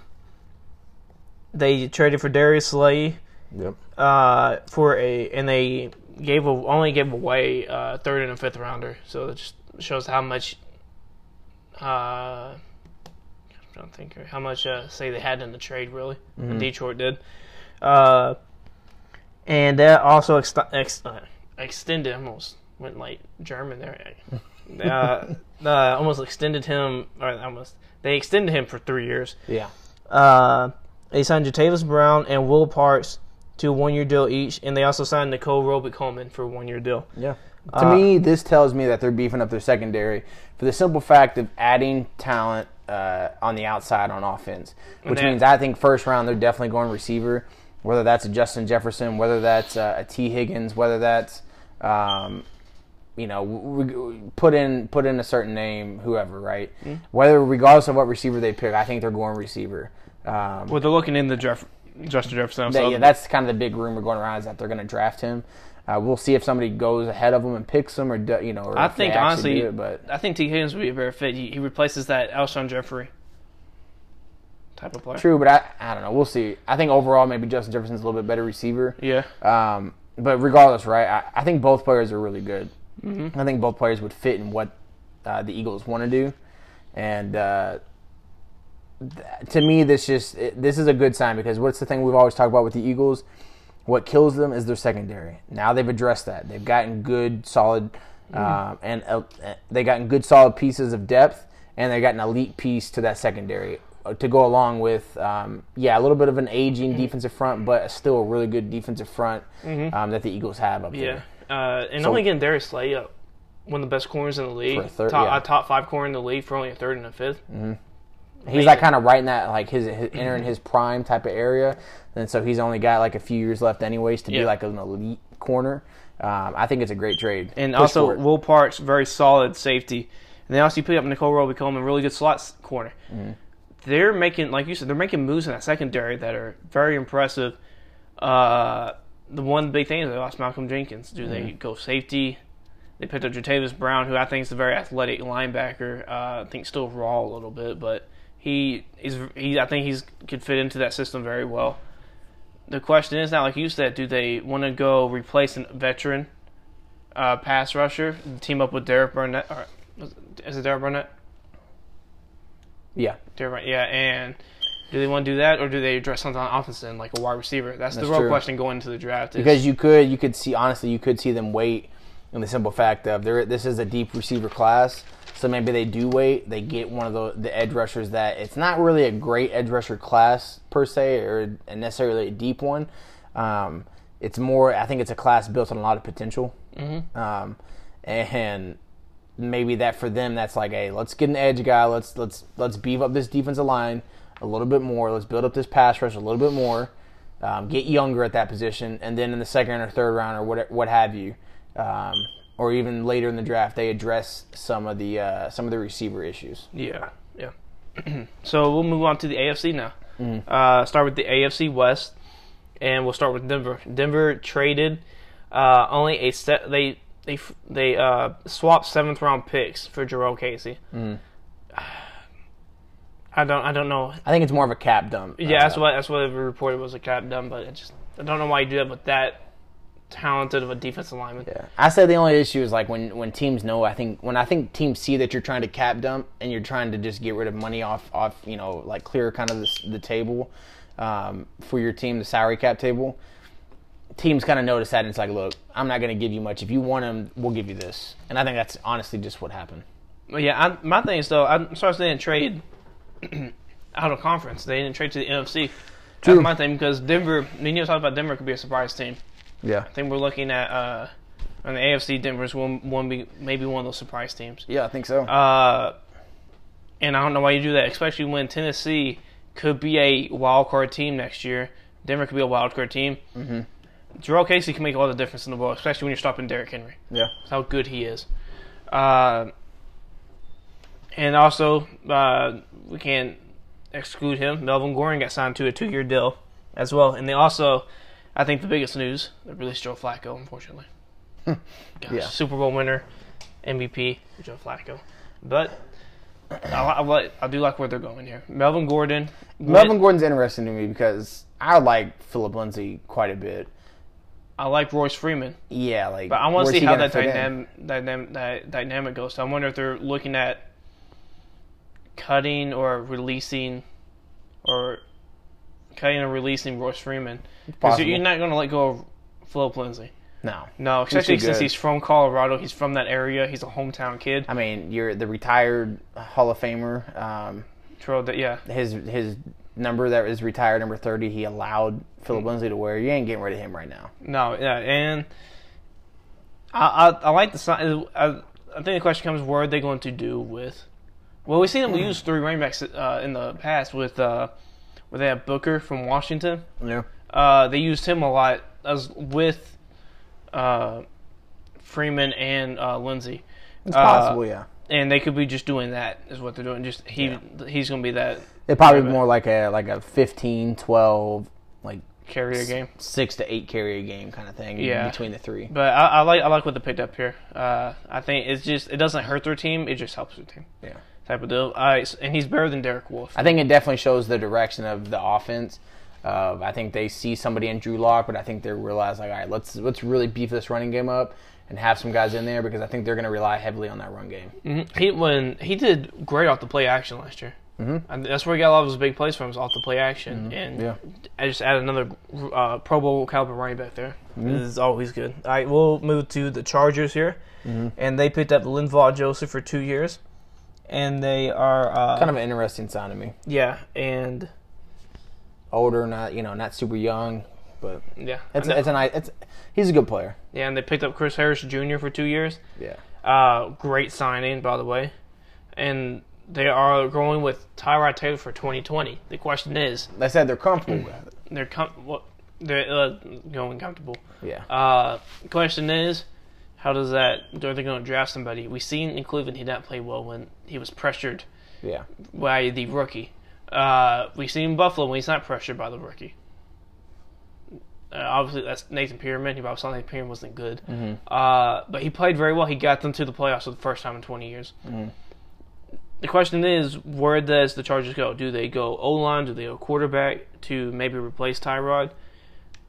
they traded for Darius Slay yep. uh, for a, and they gave a, only gave away a third and a fifth rounder. So it just shows how much. Uh, trying to think how much uh, say they had in the trade really. Detroit did. Uh, and that also ex- ex- uh, extended almost went like German there. uh, uh, almost extended him, or almost they extended him for three years. Yeah. Uh, they signed Jatavis Brown and Will Parks to a one-year deal each, and they also signed Nickell Robey-Coleman for a one-year deal. Yeah. To me, this tells me that they're beefing up their secondary for the simple fact of adding talent uh, on the outside on offense, which means I think first round they're definitely going receiver, whether that's a Justin Jefferson, whether that's uh, a Tee Higgins, whether that's um, you know we, we put in put in a certain name, whoever, right? Whether regardless of what receiver they pick, I think they're going receiver. Um, Well, they're looking in the Jeff, Justin Jefferson. that- yeah, that's kind of the big rumor going around is that they're going to draft him. Uh, we'll see if somebody goes ahead of him and picks him, or do, you know, or I think honestly, it, but I think Tee Higgins would be a better fit. He, he replaces that Alshon Jeffery type of player. true. But I, I don't know. We'll see. I think overall, maybe Justin Jefferson's a little bit better receiver. Yeah. Um, but regardless, right? I, I think both players are really good. I think both players would fit in what uh, the Eagles want to do, and uh, to me, this just it, this is a good sign because what's the thing we've always talked about with the Eagles? What kills them is their secondary. Now they've addressed that. They've gotten good, solid, um, and uh, they gotten good, solid pieces of depth, and they got an elite piece to that secondary. uh, to go along with um, yeah a little bit of an aging defensive front, but still a really good defensive front um, that the Eagles have up Yeah, there. uh, and So- only getting Darius Slay up, one of the best corners in the league, a third, top, yeah. a top five corner in the league for only a third and a fifth. He's like kind of right in that like his, his entering his prime type of area, and so he's only got like a few years left anyways to be Yeah. like an elite corner. Um, I think it's a great trade. And Push also, for it. Will Parks, very solid safety. And they also pick up Nickell become a really good slot s- corner. Mm-hmm. They're making, like you said, they're making moves in that secondary that are very impressive. Uh, the one big thing is they lost Malcolm Jenkins. Do they Mm-hmm. go safety? They picked up Jatavis Brown, who I think is a very athletic linebacker. Uh, I think still raw a little bit, but he is. He, I think he's could fit into that system very well. The question is now, like you said, do they want to go replace a veteran uh, pass rusher, team up with Derek Barnett? Or, is it Derek Barnett? yeah, Derek, Barnett, yeah. And do they want to do that, or do they address something on offense end, like a wide receiver? That's, That's the real true. question going into the draft. Is, because you could you could see honestly you could see them wait in the simple fact of there this is a deep receiver class so maybe they do wait they get one of the the edge rushers that it's not really a great edge rusher class per se or necessarily a deep one. Um, it's more I think it's a class built on a lot of potential. Um, and maybe that for them that's like hey let's get an edge guy. Let's let's let's beef up this defensive line a little bit more. Let's build up this pass rush a little bit more. Um, get younger at that position. And then in the second or third round or what what have you. Um, or even later in the draft they address some of the uh, some of the receiver issues Yeah, yeah. so we'll move on to the AFC now. Mm-hmm. Uh, start with the AFC West, and we'll start with Denver. Denver traded uh, only a set. They they they uh, swapped seventh round picks for Jurrell Casey. Mm-hmm. I don't I don't know. I think it's more of a cap dump Yeah, uh, that's what that's what it reported was a cap dump. but it just I don't know why you do that with that talented of a defensive lineman. Yeah, I say the only issue is like when when teams know. I think when I think teams see that you're trying to cap dump and you're trying to just get rid of money off off you know like clear kind of the, the table um, for your team, the salary cap table. Teams kind of notice that and it's like, look, I'm not going to give you much. If you want him, we'll give you this. And I think that's honestly just what happened. But yeah, I, my thing is though, I'm sorry they didn't trade out of conference. They didn't trade to the NFC. True. That's my thing because Denver. You talked about Denver could be a surprise team. Yeah, I think we're looking at uh, on the AFC. Denver's one one be maybe one of those surprise teams. yeah, I think so. Uh, and I don't know why you do that, especially when Tennessee could be a wild card team next year. Denver could be a wild card team. Mm-hmm. Jurrell Casey can make all the difference in the world, especially when you're stopping Derrick Henry. yeah, That's how good he is. Uh, and also, uh, we can't exclude him. Melvin Gordon got signed to a two-year deal as well. And they also, I think the biggest news, they released Joe Flacco, unfortunately. Hmm. Gosh, Yeah. Super Bowl winner, MVP, Joe Flacco. But I, I, I do like where they're going here. Melvin Gordon. Melvin went- Gordon's interesting to me because I like Philip Lindsay quite a bit. I like Royce Freeman. Yeah, like. But I want to see how that dynamic, dynamic that dynamic goes. So I wonder if they're looking at cutting or releasing, or cutting or releasing Royce Freeman. Because you're not going to let go of Philip Lindsay. No, No, especially too since good. he's from Colorado. He's from that area. He's a hometown kid. I mean you're the retired Hall of Famer. Um, True, that yeah. his his number that is retired, number thirty, he allowed Philip Mm. Lindsay to wear. You ain't getting rid of him right now. No, yeah, and I I, I like the sign. I, I think the question comes: What are they going to do with? Well, we've seen them use three running backs uh, in the past with uh, where they have Booker from Washington. Yeah. Uh, they used him a lot as with uh, Freeman and uh, Lindsay. It's Uh, possible, yeah. and they could be just doing that is what they're doing. Just he he's going to be that It probably more like a like a 15, 12, like carrier game. six to eight carry a game kind of thing. Yeah. between the three. But I, I like I like what they picked up here. Uh, I think it's just it doesn't hurt their team. It just helps their team. Yeah. Type of deal. Uh, and he's better than Derek Wolfe. I think it definitely shows the direction of the offense. Uh, I think they see somebody in Drew Lock, but I think they realize like, all right, let's let's really beef this running game up and have some guys in there because I think they're going to rely heavily on that run game. Mhm. He when he did great off the play action last year. Mm-hmm. And that's where he got a lot of his big plays from, was off the play action. And Yeah. I just added another uh, Pro Bowl caliber running back there. This is always good. All right, we'll move to the Chargers here, and they picked up Linval Joseph for two years, and they are uh, Kind of an interesting sign to me. yeah, and Older, not you know, not super young, but Yeah, it's it's a nice. It's he's a good player. yeah, and they picked up Chris Harris Jr. for two years. Yeah. Uh, great signing, by the way. And they are going with Tyrod Taylor for 2020. The question is, They said they're comfortable with it. they're com- what they're uh, going comfortable. Yeah. Uh, question is, how does that? Are they going to draft somebody? We seen in Cleveland he did not play well when he was pressured Yeah. by the rookie. Uh, we seen him in Buffalo when he's not pressured by the rookie. Uh, obviously, that's Nathan Peterman. He probably saw Nathan Peterman wasn't good, uh, but he played very well. He got them to the playoffs for the first time in 20 years. The question is, where does the Chargers go? Do they go O line? Do they go quarterback to maybe replace Tyrod?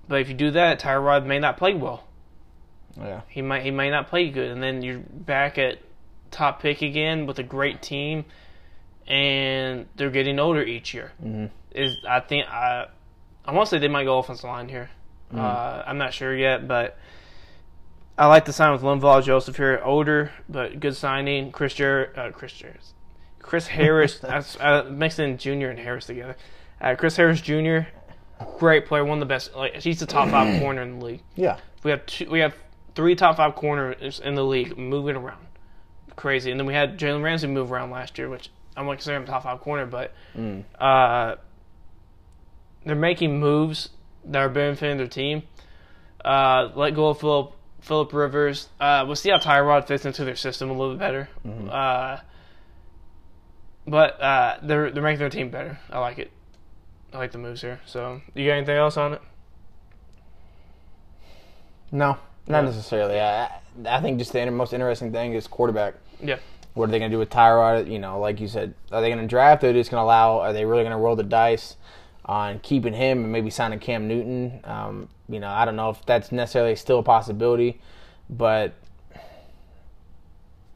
But if you do that, Tyrod may not play well. Yeah. He might he may not play good, and then you're back at top pick again with a great team, and they're getting older each year. Mm-hmm. Is I think I I want to say they might go offensive line here. Uh, I'm not sure yet, but I like the sign with Linval Joseph here. Older but good signing. Chris Jer- uh, Chris Harris, Chris Harris. I, I mixed in Junior and Harris together. Uh, Chris Harris Jr. Great player, one of the best. Like he's the top five corner in the league. Yeah. We have two, we have three top five corners in the league moving around, crazy. And then we had Jalen Ramsey move around last year, which I'm not considering him top five corner, but uh, they're making moves that are benefiting their team. Uh, let go of Philip Philip Rivers. Uh, we'll see how Tyrod fits into their system a little bit better. Uh, but uh, they're they're making their team better. I like it. I like the moves here. So, you got anything else on it? No, not Yeah. necessarily. I, I think just the inter- most interesting thing is quarterback. Yeah. What are they going to do with Tyrod? You know, like you said, are they going to draft? Or are they just going to allow? Are they really going to roll the dice on keeping him and maybe signing Cam Newton? Um, you know, I don't know if that's necessarily still a possibility, but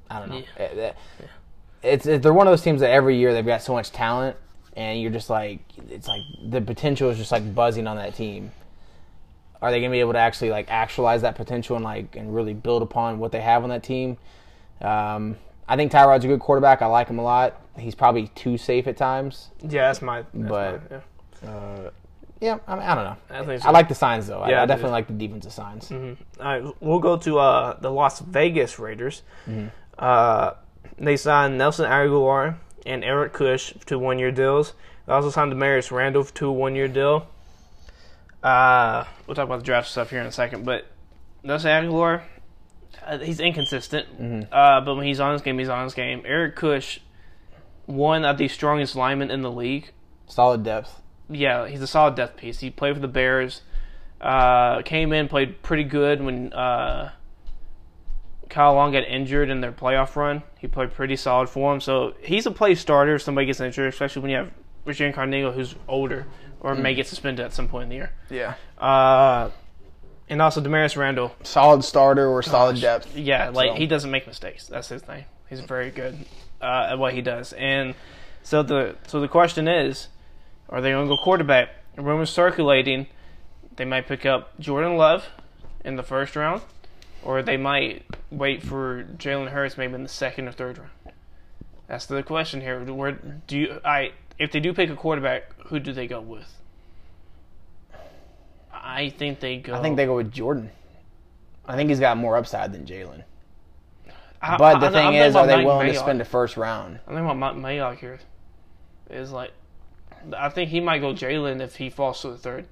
I don't know. Yeah. Eh, It's, it's they're one of those teams that every year they've got so much talent, and you're just like it's like the potential is just like buzzing on that team. Are they going to be able to actually like actualize that potential and like and really build upon what they have on that team? Um, I think Tyrod's a good quarterback. I like him a lot. He's probably too safe at times. Yeah, that's my. That's But- my, yeah. Yeah, I, mean, I don't know. I think I like the signs though. I- Yeah, I, I do. definitely like the defensive signs. All right, we'll go to uh, the Las Vegas Raiders. Uh, they signed Nelson Agholor and Eric Kush to one-year deals. They also signed Damarious Randall to a one-year deal. Uh, We'll talk about the draft stuff here in a second, but Nelson Agholor, uh, he's inconsistent. Uh, but when he's on his game, he's on his game. Eric Kush, one of the strongest linemen in the league. Solid depth. Yeah, he's a solid depth piece. He played for the Bears. Uh, came in, played pretty good when uh, Kyle Long got injured in their playoff run. He played pretty solid for him. So he's a play starter if somebody gets injured, especially when you have Richard Carnigo, who's older or may get suspended at some point in the year. Yeah. Uh, and also Damarious Randall. Solid starter or solid depth. Yeah, like So- he doesn't make mistakes. That's his thing. He's very good uh, at what he does. And so the so the question is, are they going to go quarterback? Rumors circulating, they might pick up Jordan Love in the first round, or they might wait for Jalen Hurts maybe in the second or third round. That's the question here. Where do you I if they do pick a quarterback, who do they go with? I think they go. I think they go with Jordan. I think he's got more upside than Jalen. But the I'm thing thinking is, are they Mike willing to spend a first round? I think what Mike Mayock here is like. I think he might go Jalen if he falls to the third.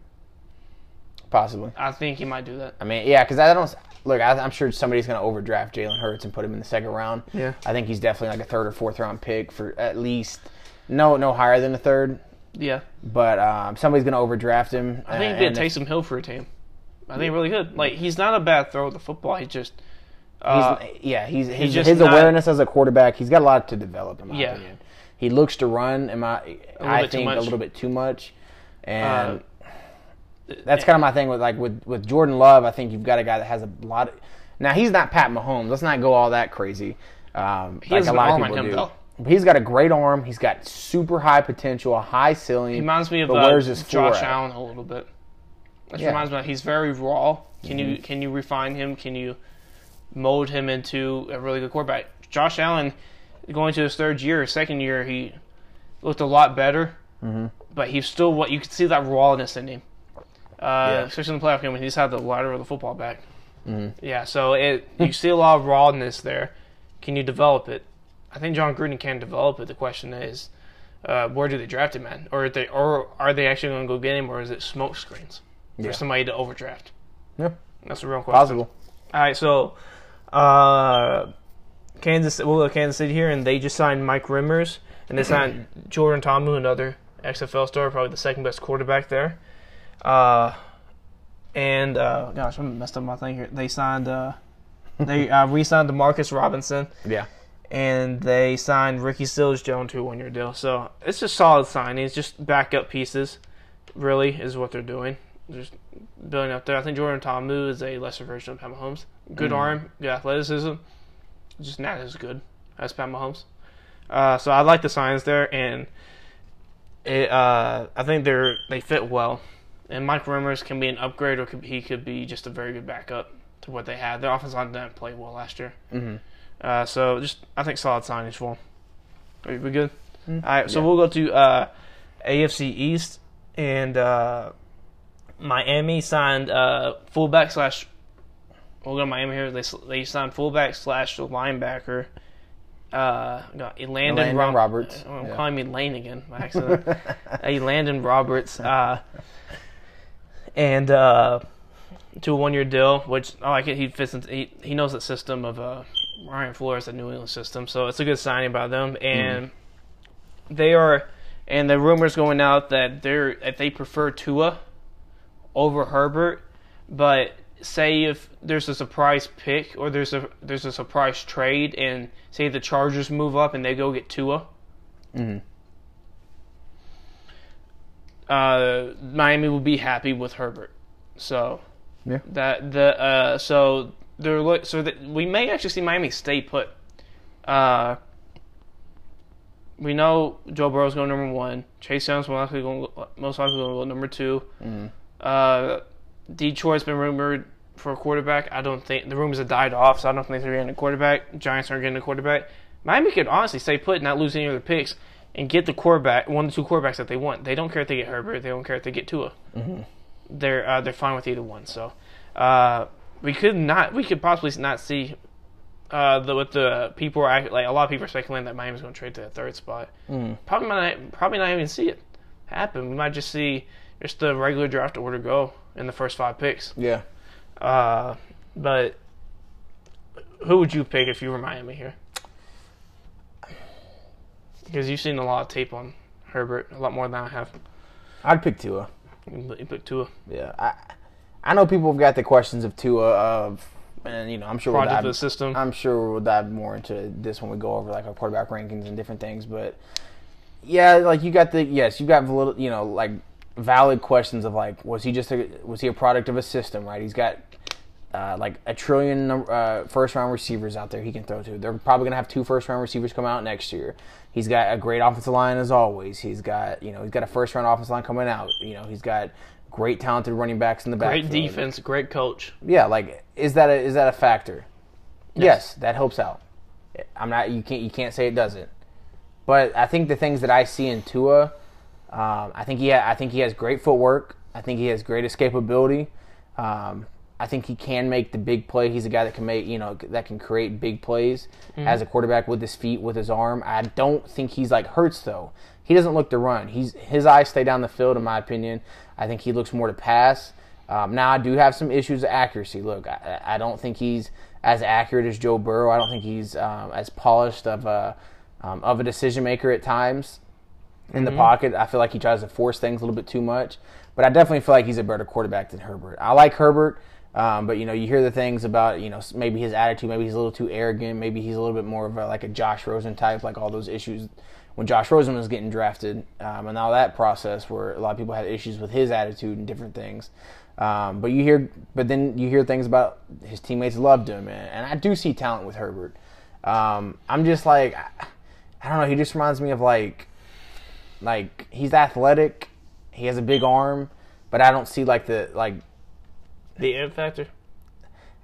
Possibly. I think he might do that. I mean, yeah, because I don't look. I, I'm sure somebody's going to overdraft Jalen Hurts and put him in the second round. Yeah. I think he's definitely like a third or fourth round pick for at least no no higher than a third. Yeah, But um, somebody's going to overdraft him. I think he'd be a Taysom Hill for a team. I think really good. Like he's not a bad throw of the football. He just. Uh, He's, yeah, he's his, just his not- awareness as a quarterback. He's got a lot to develop, in my Yeah. opinion. He looks to run, in my I think a little bit too much, and Uh, that's kind of my thing with like with with Jordan Love. I think you've got a guy that has a lot. of... Now he's not Pat Mahomes. Let's not go all that crazy. Um, He like has a lot of people do. though. He's got a great arm. He's got super high potential, a high ceiling. He reminds me of uh, Josh? Allen a little bit. That Yeah. Mm-hmm. reminds me. He's very raw. Can you can you refine him? Can you mold him into a really good quarterback? Josh Allen, going to his third year, second year, he looked a lot better. Mm-hmm. But he's still what you could see that rawness in him, uh, Yeah. especially in the playoff game when he's had the ladder of the football back. Mm-hmm. Yeah, so it you see a lot of rawness there. Can you develop it? I think Jon Gruden can develop it. The question is, uh, where do they draft him at, or are they, or are they actually going to go get him, or is it smoke screens for Yeah. somebody to overdraft? Yeah. That's a real question. Possible. All right, so uh, Kansas, we'll go to Kansas City here, and they just signed Mike Remmers, and they signed Jordan Ta'amu, another XFL star, probably the second best quarterback there. Uh, and uh, gosh, I messed up my thing here. They signed, uh, they uh, re-signed Demarcus Robinson, Yeah. And they signed Ricky Seals-Jones to a one-year deal. So it's just solid signings, just backup pieces. Really, is what they're doing. Just building up there. I think Jordan Ta'amu is a lesser version of Pat Mahomes. Good Mm. arm, good athleticism, just not as good as Pat Mahomes. Uh, so I like the signs there, and it, uh, I think they're they fit well. And Mike Remmers can be an upgrade, or could, he could be just a very good backup to what they had. Their offense line didn't play well last year. Mm-hmm. Uh, so just I think solid signage for him. Are we good? Mm. All right, so Yeah. we'll go to uh, AFC East, and uh, Miami signed uh, fullback slash. We'll go to Miami here. They they signed fullback slash linebacker. Uh, got Landon, Landon Rob- Roberts, I'm yeah. calling me Lane again by accident. a Landon Roberts, uh, and uh, to a one-year deal, which I like it. He fits into he, he knows the system of uh, Brian Flores, the New England system, so it's a good signing by them. And they are, and the rumors going out that they're that they prefer Tua over Herbert, but say if there's a surprise pick or there's a there's a surprise trade, and say the Chargers move up and they go get Tua. Mhm. Uh, Miami will be happy with Herbert, so Yeah. that the uh, so they're look so that we may actually see Miami stay put. Uh, we know Joe Burrow's going number one. Chase Young's most likely going most likely going to go number 2 Mhm. Uh, Detroit's been rumored for a quarterback. I don't think the rumors have died off, so I don't think they're getting a quarterback. Giants aren't getting a quarterback. Miami could honestly stay put, not lose any of their picks, and get the quarterback, one of the two quarterbacks that they want. They don't care if they get Herbert. They don't care if they get Tua. They're uh, they're fine with either one. So uh, we could not we could possibly not see uh, the what the people are like a lot of people are speculating that Miami's going to trade to the third spot. Mhm. Probably might probably not even see it happen. We might just see just the regular draft order go in the first five picks. Yeah. Uh, but who would you pick if you were Miami here? Because you've seen a lot of tape on Herbert, a lot more than I have. I'd pick Tua. You pick Tua, Yeah. I I know people have got the questions of Tua of, and you know I'm sure we'll product of dive, the system. I'm sure we'll dive more into this when we go over like our quarterback rankings and different things. But yeah, like you got the yes, you got valid, you know like valid questions of like was he just a was he a product of a system? Right? He's got uh, like a trillion uh, first round receivers out there he can throw to. They're probably gonna have two first round receivers come out next year. He's got a great offensive line as always. He's got you know he's got a first round offensive line coming out. You know he's got great talented running backs in the back. Great defense, great coach. Yeah, like is that a is that a factor? Yes, that helps out. I'm not you can't you can't say it doesn't. But I think the things that I see in Tua, um, I think he ha- I think he has great footwork. I think he has great escapability. Um, I think he can make the big play. He's a guy that can make you know that can create big plays as a quarterback with his feet, with his arm. I don't think he's like Hurts though. He doesn't look to run. He's his eyes stay down the field, in my opinion. I think he looks more to pass. Um, now I do have some issues of accuracy. Look, I, I don't think he's as accurate as Joe Burrow. I don't think he's um, as polished of a um, of a decision maker at times in the pocket. I feel like he tries to force things a little bit too much. But I definitely feel like he's a better quarterback than Herbert. I like Herbert, um, but you know you hear the things about you know maybe his attitude, maybe he's a little too arrogant, maybe he's a little bit more of a, like a Josh Rosen type, like all those issues when Josh Rosen was getting drafted, um, and all that process where a lot of people had issues with his attitude and different things. Um, but you hear, but then you hear things about his teammates loved him, and, and I do see talent with Herbert. Um, I'm just like, I, I don't know. He just reminds me of like, like he's athletic, he has a big arm, but I don't see like the like the it factor.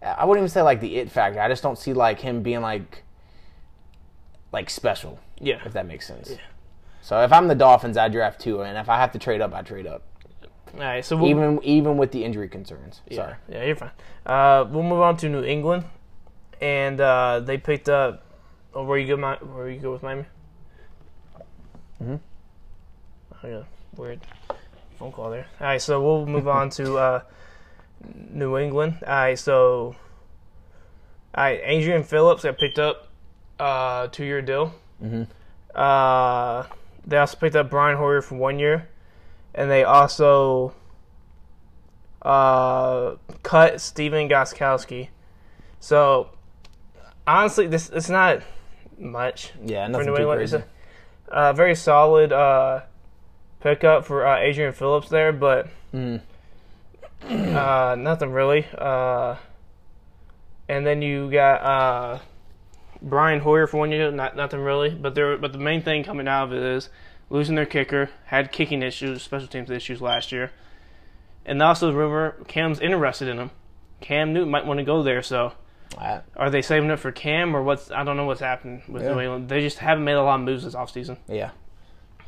I wouldn't even say like the it factor. I just don't see like him being like like special, Yeah. if that makes sense. Yeah. So if I'm the Dolphins, I draft two, and if I have to trade up, I trade up, All right. So we'll, even even with the injury concerns. yeah, Sorry. Yeah, you're fine. Uh, we'll move on to New England, and uh, they picked up. Oh, where you go? Mi- Where you go with Miami? Mhm. I got a weird phone call there. All right, so we'll move on to uh, New England. All right, so all right, Adrian Phillips got picked up, uh, two year deal. Mhm. Uh, they also picked up Brian Hoyer for one year, and they also uh, cut Stephen Gostkowski. So honestly, this it's not much Yeah, for nothing New too England. It's crazy. a uh, very solid uh, pickup for uh, Adrian Phillips there, but Mm. uh, nothing really. Uh, and then you got uh, Brian Hoyer for one year, not nothing really. But there, but the main thing coming out of it is losing their kicker, had kicking issues, special teams issues last year, and also the rumor Cam's interested in him. Cam Newton might want to go there, so I- are they saving it for Cam or what's? I don't know what's happening with Yeah. New England. They just haven't made a lot of moves this offseason. Yeah.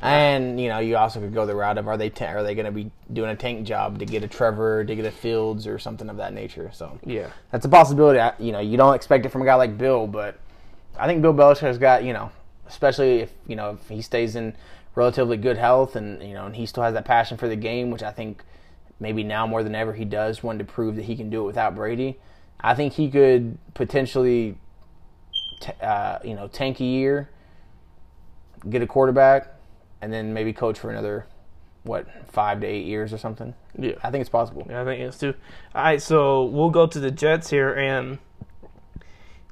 And you know, you also could go the route of are they ta- are they going to be doing a tank job to get a Trevor, to get a Fields, or something of that nature? So Yeah. that's a possibility. I- You know, you don't expect it from a guy like Bill, but I think Bill Belichick has got you know, especially if you know if he stays in relatively good health and you know, and he still has that passion for the game, which I think maybe now more than ever he does, want to prove that he can do it without Brady. I think he could potentially, t- uh, you know, tank a year, get a quarterback, and then maybe coach for another what five to eight years or something. Yeah. I think it's possible. Yeah, I think it's too. All right, so we'll go to the Jets here, and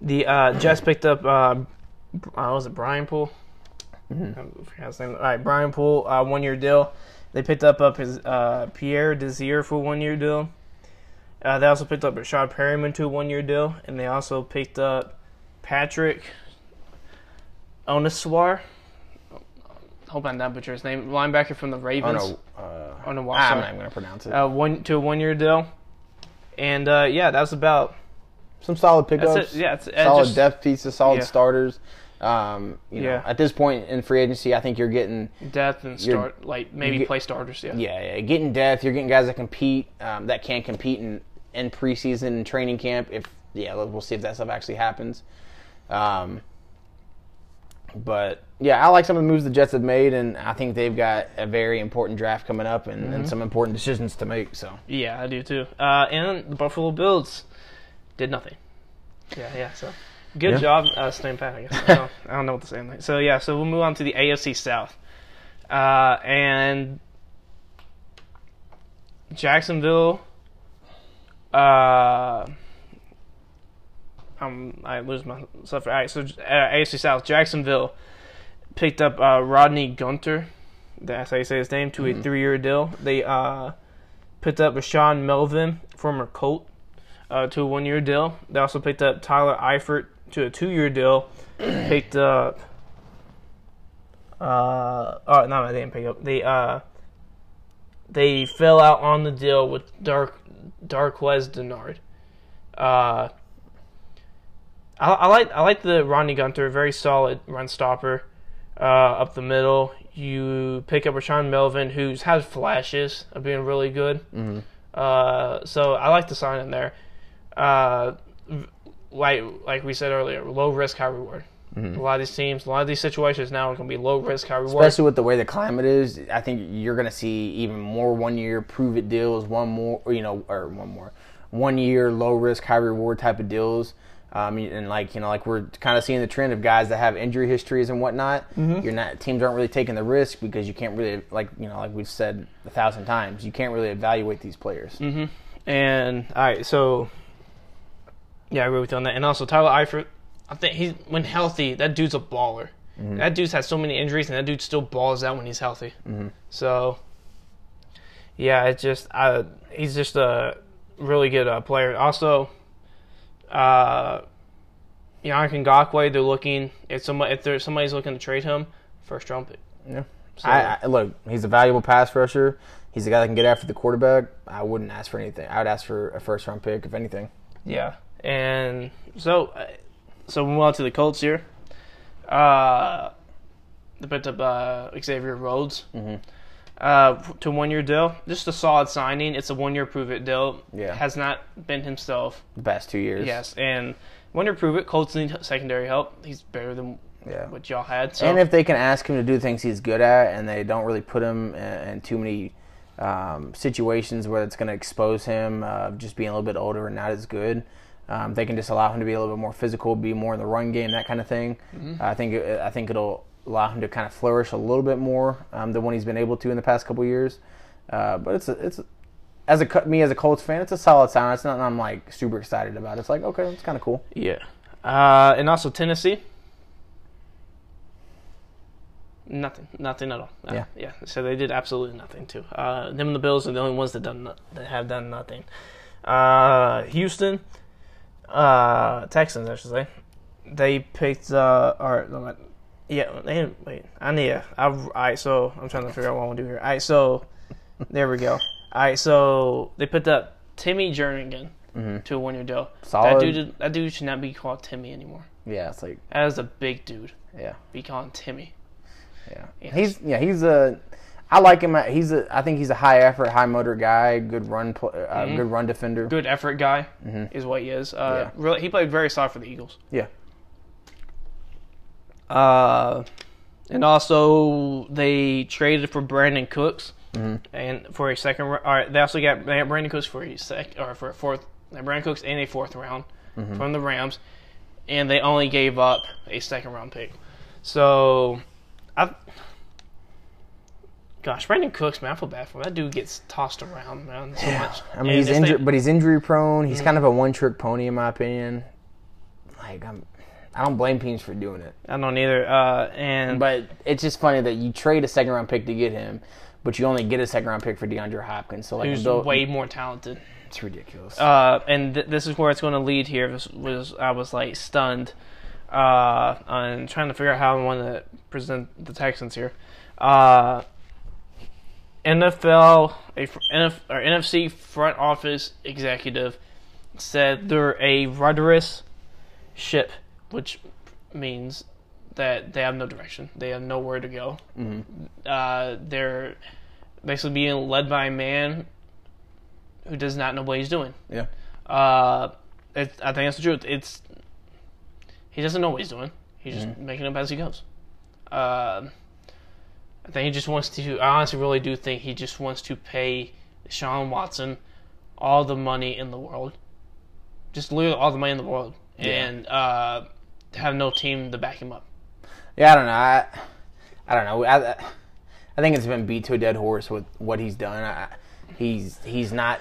the uh, Jets picked up. Uh, uh, was it Brian Poole? Mm-hmm. I forgot his name. All right, Brian Poole, uh, one year deal. They picked up up his uh, Pierre Desir for one year deal. Uh, they also picked up Breshad Perriman to a one year deal, and they also picked up Patrick Onwuasor. Hope I'm not butcher his name. Linebacker from the Oh Ravens. no, uh, I'm not even gonna pronounce it. uh, one to a one year deal, and uh, yeah, was about Some solid pickups. it. Yeah, it's uh, solid just depth pieces, solid Yeah. starters. Um, you know, Yeah. at this point in free agency, I think you're getting depth and start like maybe get- play starters. Yeah, yeah, yeah getting depth. You're getting guys that compete, um, that can compete in in preseason and training camp. If yeah, we'll see if that stuff actually happens. Um, but yeah, I like some of the moves the Jets have made, and I think they've got a very important draft coming up and, Mm-hmm. and some important decisions to make. So yeah, I do too. Uh, and the Buffalo Bills did nothing. Yeah, yeah. So good Yeah. job, uh, staying pat. I guess I don't, I don't know what to say. on that. So yeah, so we'll move on to the AFC South, uh, and Jacksonville. Uh, um, I lose my stuff. All right, so uh, AFC South, Jacksonville picked up uh, Rodney Gunter. That's how you say his name to a three-year deal. They uh, picked up Rashaan Melvin, former Colt, uh, to a one-year deal. They also picked up Tyler Eifert to a two-year deal. picked up. Uh, oh no, they didn't pick up. They uh, they fell out on the deal with Dark Darqueze Dennard. Uh, I, I like I like the Ronnie Gunter, very solid run stopper uh, up the middle. You pick up Rashaan Melvin, who's had flashes of being really good. Mhm. Uh, so I like the sign in there. Uh, like like we said earlier, low risk, high reward. A lot of these teams, a lot of these situations now are going to be low risk, high reward. especially with the way the climate is, I think you're going to see even more one year prove it deals, one more, you know, or one more, one year low risk, high reward type of deals. Um, and like you know, like we're kind of seeing the trend of guys that have injury histories and whatnot. You're not teams aren't really taking the risk because you can't really like you know like we've said a thousand times, you can't really evaluate these players. Mhm. And all right, so yeah, I agree with you on that. And also Tyler Eifert, I think he when healthy, that dude's a baller. That dude's had so many injuries, and that dude still balls out when he's healthy. So yeah, it's just uh, he's just a really good uh, player. Also, uh, Yannick Ngakoue, they're looking if somebody if there's somebody's looking to trade him, first round pick. Yeah. So, I, I look, he's a valuable pass rusher. He's a guy that can get after the quarterback. I wouldn't ask for anything. I would ask for a first round pick if anything. Yeah, and so uh, so we move on to the Colts here. Uh, they picked up uh, Xavier Rhodes Mm-hmm. uh, to one year deal. Just a solid signing. It's a one year prove it deal. Yeah. Has not been himself. The past two years. Yes, and one year prove it. Colts need secondary help. He's better than Yeah. what y'all had. So And if they can ask him to do things he's good at, and they don't really put him in, in too many um, situations where it's going to expose him uh, just being a little bit older and not as good, um, they can just allow him to be a little bit more physical, be more in the run game, that kind of thing. I think I think it'll allow him to kind of flourish a little bit more um, than what he's been able to in the past couple years. Uh, but it's a, it's a, as a me as a Colts fan, it's a solid sign. It's nothing I'm like super excited about. It's like okay, it's kind of cool. yeah, uh, and also Tennessee. Nothing, nothing at all. Uh, Yeah. yeah. So they did absolutely nothing too. Uh, them and the Bills are the only ones that done that have done nothing. Uh, Houston, uh, Texans, I should say. They picked uh, or no, yeah. They didn't, wait. I need. a- I all right. So I'm trying to figure out what I want to do here. All right. So there we go. All right. So they put up Timmy Jernigan to a one-year deal. That dude. That dude should not be called Timmy anymore. Yeah, it's like That is a big dude. yeah. Be called Timmy. Yeah, Yes. he's yeah he's a. I like him. He's a. I think he's a high effort, high motor guy. Good run, uh, good run defender. Good effort guy is what he is. Uh, Mm-hmm. Yeah. really, he played very solid for the Eagles. Yeah, Uh, and also they traded for Brandin Cooks Mm-hmm. and for a second. All right, they also got they got Brandin Cooks for a sec or for a fourth. Brandin Cooks in a fourth round Mm-hmm. from the Rams, and they only gave up a second round pick. So, I. Gosh, Brandin Cooks, man, I feel bad for him. That dude gets tossed around, man, so much. I mean And he's injured, but he's injury prone. Mm-hmm. He's kind of a one trick pony in my opinion. Like I'm, I don't blame teams for doing it, I don't either. Uh, and but it's just funny that you trade a second round pick to get him, but you only get a second round pick for DeAndre Hopkins. So like who's Bill- way more talented. it's ridiculous. Uh, and th- this is where it's going to lead here. Was, was I was like stunned, uh, on trying to figure out how I want to present the Texans here. Uh, NFL, a NF, or NFC front office executive said they're a rudderless ship, which means that they have no direction. They have nowhere to go. Uh, they're basically being led by a man who does not know what he's doing. yeah, Uh, it, I think that's the truth. It's he doesn't know what he's doing. He's just making up as he goes. Um I think he just wants to. I honestly really do think he just wants to pay Sean Watson all the money in the world, just literally all the money in the world, and uh, have no team to back him up. yeah. I don't know. I, I don't know. I, I think it's been beat to a dead horse with what he's done. I, he's he's not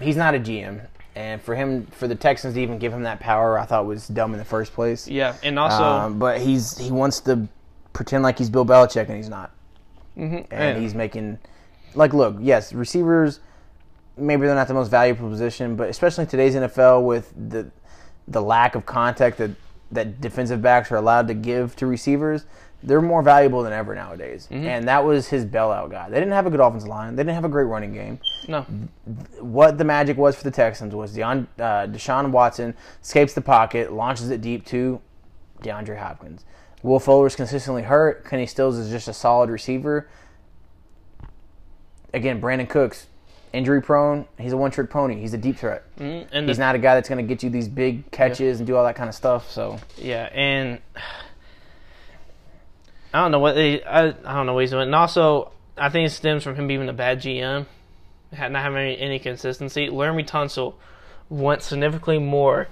he's not a GM, and for him for the Texans to even give him that power, I thought was dumb in the first place. Yeah, and also Um, but he's he wants to pretend like he's Bill Belichick, and he's not. Mhm, And he's making like look, yes, receivers maybe they're not the most valuable position, but especially in today's NFL with the the lack of contact that that defensive backs are allowed to give to receivers, they're more valuable than ever nowadays. And that was his bailout guy. They didn't have a good offensive line. They didn't have a great running game. no, What the magic was for the Texans was Deon, uh, Deshaun Watson escapes the pocket, launches it deep to DeAndre Hopkins. Will Fuller's consistently hurt. Kenny Stills is just a solid receiver. Again, Brandin Cooks, injury prone. He's a one trick pony. He's a deep threat. Mhm, and He's the, not a guy that's going to get you these big catches and do all that kind of stuff. So Yeah, and I don't know what they. I, I don't know what he's doing. And also, I think it stems from him being a bad GM, not having any, any consistency. Laremy Tunsil wants significantly more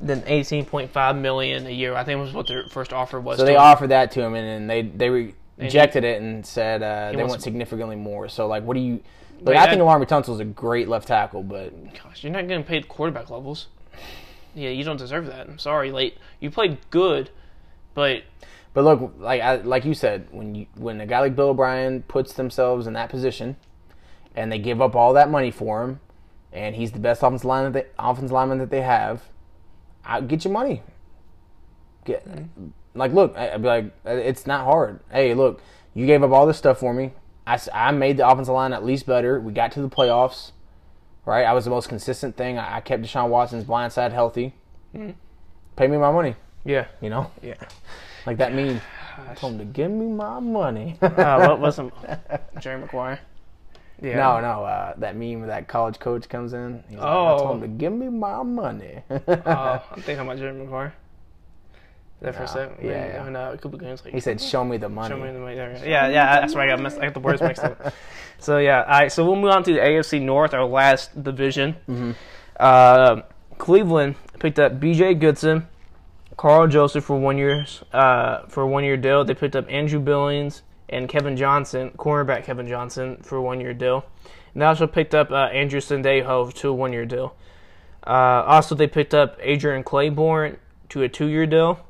than eighteen point five million a year. I think was what their first offer was. so they him. offered that to him, and then they they re- rejected it and said uh, they want significantly more. So like, what do you? Wait, Like, I think Laremy Tunsil is a great left tackle, but Gosh, you're not getting paid quarterback levels. Yeah, you don't deserve that. I'm sorry, late. You played good, but But look, like I, like you said, when you when a guy like Bill O'Brien puts themselves in that position, and they give up all that money for him, and he's the best offensive lineman that they, offensive lineman that they have, I get your money. Get like, look, I, I'd be like, it's not hard. Hey, look, you gave up all this stuff for me. I, I made the offensive line at least better. We got to the playoffs, right? I was the most consistent thing. I, I kept Deshaun Watson's blind side healthy. Pay me my money. Yeah. You know, Yeah. like that meme. I told him to give me my money. Uh, what wasn't Jerry Maguire? Yeah. No, no, uh, that meme where that college coach comes in. He's like, I Oh. told him to give me my money. Oh, I'm thinking about Jerry Maguire. Is that for a No, second? yeah, yeah. And, uh, a couple games like he said, "Show me the money." Show me the money. Yeah, yeah, that's why I got messed. I got the words mixed up. So yeah, all right. So we'll move on to the AFC North, our last division. Mm-hmm. Uh, Cleveland picked up B.J. Goodson, Karl Joseph for one year uh, for a one year deal. They picked up Andrew Billings and Kevin Johnson, cornerback Kevin Johnson for a one year deal. And they also picked up uh, Andrew Sendejo to a one year deal. Uh, also, they picked up Adrian Clayborn to a two year deal.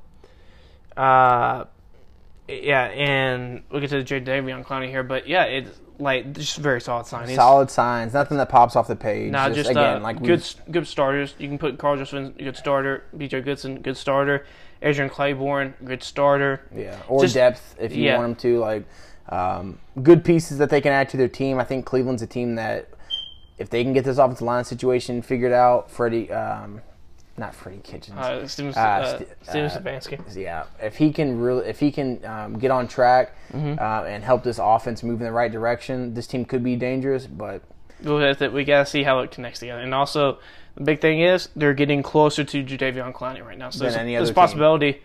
Uh, yeah, and we'll get to the Jadeveon Clowney here, but yeah, it's like just very solid signings. Solid signs, nothing that pops off the page. Nah, just, again, uh, like good good starters. You can put Carl Josephson, good starter. B.J. Goodson, good starter. Adrian Clayborn, good starter. Yeah, or Just- depth if you yeah. want them to. Like um, good pieces that they can add to their team. I think Cleveland's a team that if they can get this offensive line situation figured out, Freddie, um, not Freddie Kitchens. Uh, Steven, Uh, uh, St- Steven uh, yeah, if he can really, if he can um, get on track Mm-hmm. uh, and help this offense move in the right direction, this team could be dangerous. But We'll have to- We gotta see how it connects together. And also, the big thing is they're getting closer to Jadeveon Clowney right now. So Than there's, any there's other a possibility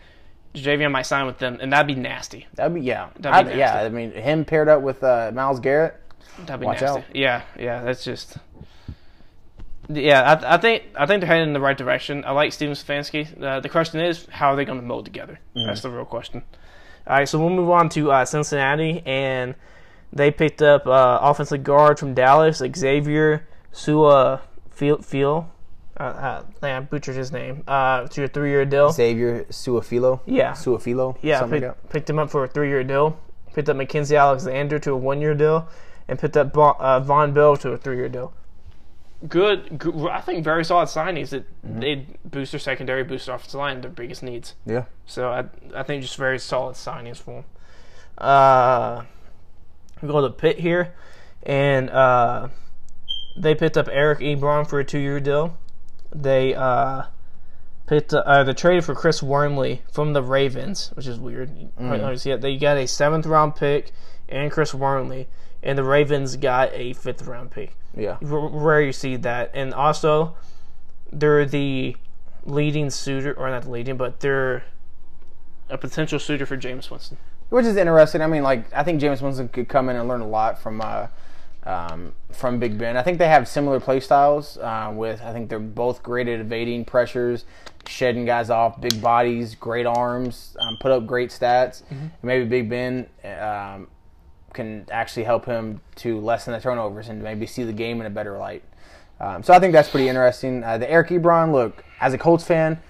Jadeveon might sign with them, and that'd be nasty. that'd be yeah, That'd be I'd- yeah. I mean, him paired up with uh, Myles Garrett. That'd be Watch nasty. out. Yeah, yeah. That's just. Yeah, I, I think I think they're heading in the right direction. I like Steven Stefanski. Uh, the question is, how are they going to mold together? Mm-hmm. That's the real question. All right, so we'll move on to uh, Cincinnati, and they picked up uh, offensive guard from Dallas, Xavier Sua Feel. Uh, uh, I butchered his name. Uh, to a three-year deal. Xavier Su'a-Filo. Yeah. Su'a-Filo. Yeah, something picked, like that. picked him up for a three-year deal. Picked up Mackenzie Alexander to a one-year deal, and picked up Vonn, uh, Vonn Bell to a three-year deal. Good, good, I think very solid signings that Mm-hmm. they boost their secondary, boost their offensive line, their biggest needs. Yeah. So I, I think just very solid signings for them. Uh, we go to Pitt here, and uh, they picked up Eric Ebron for a two-year deal. They uh, picked uh, they traded for Chris Wormley from the Ravens, which is weird. Mm. They got a seventh round pick and Chris Wormley, and the Ravens got a fifth round pick. Yeah. R- rare you see that, and also they're the leading suitor, or not the leading, but they're a potential suitor for Jameis Winston. which is interesting. I mean, like I think Jameis Winston could come in and learn a lot from uh, um, from Big Ben. I think they have similar play styles. Uh, with I think they're both great at evading pressures, shedding guys off, big bodies, great arms, um, put up great stats. Maybe Big Ben. Um, can actually help him to lessen the turnovers and maybe see the game in a better light. Um, so I think that's pretty interesting. Uh, the Eric Ebron, look, as a Colts fan,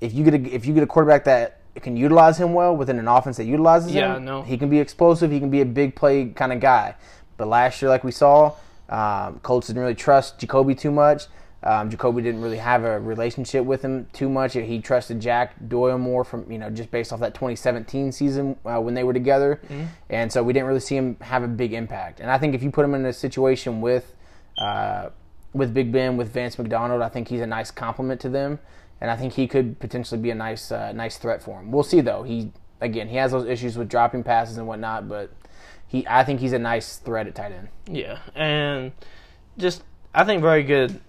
if you get a, if you get a quarterback that can utilize him well within an offense that utilizes Yeah, him, no. he can be explosive. He can be a big play kind of guy. But last year, like we saw, um, Colts didn't really trust Jacoby too much. Um, Jacoby didn't really have a relationship with him too much. He trusted Jack Doyle more from you know just based off that 2017 season uh, when they were together, and so we didn't really see him have a big impact. And I think if you put him in a situation with uh, with Big Ben with Vance McDonald, I think he's a nice complement to them, and I think he could potentially be a nice uh, nice threat for him. We'll see though. He again he has those issues with dropping passes and whatnot, but he I think he's a nice threat at tight end. Yeah, and just I think very good.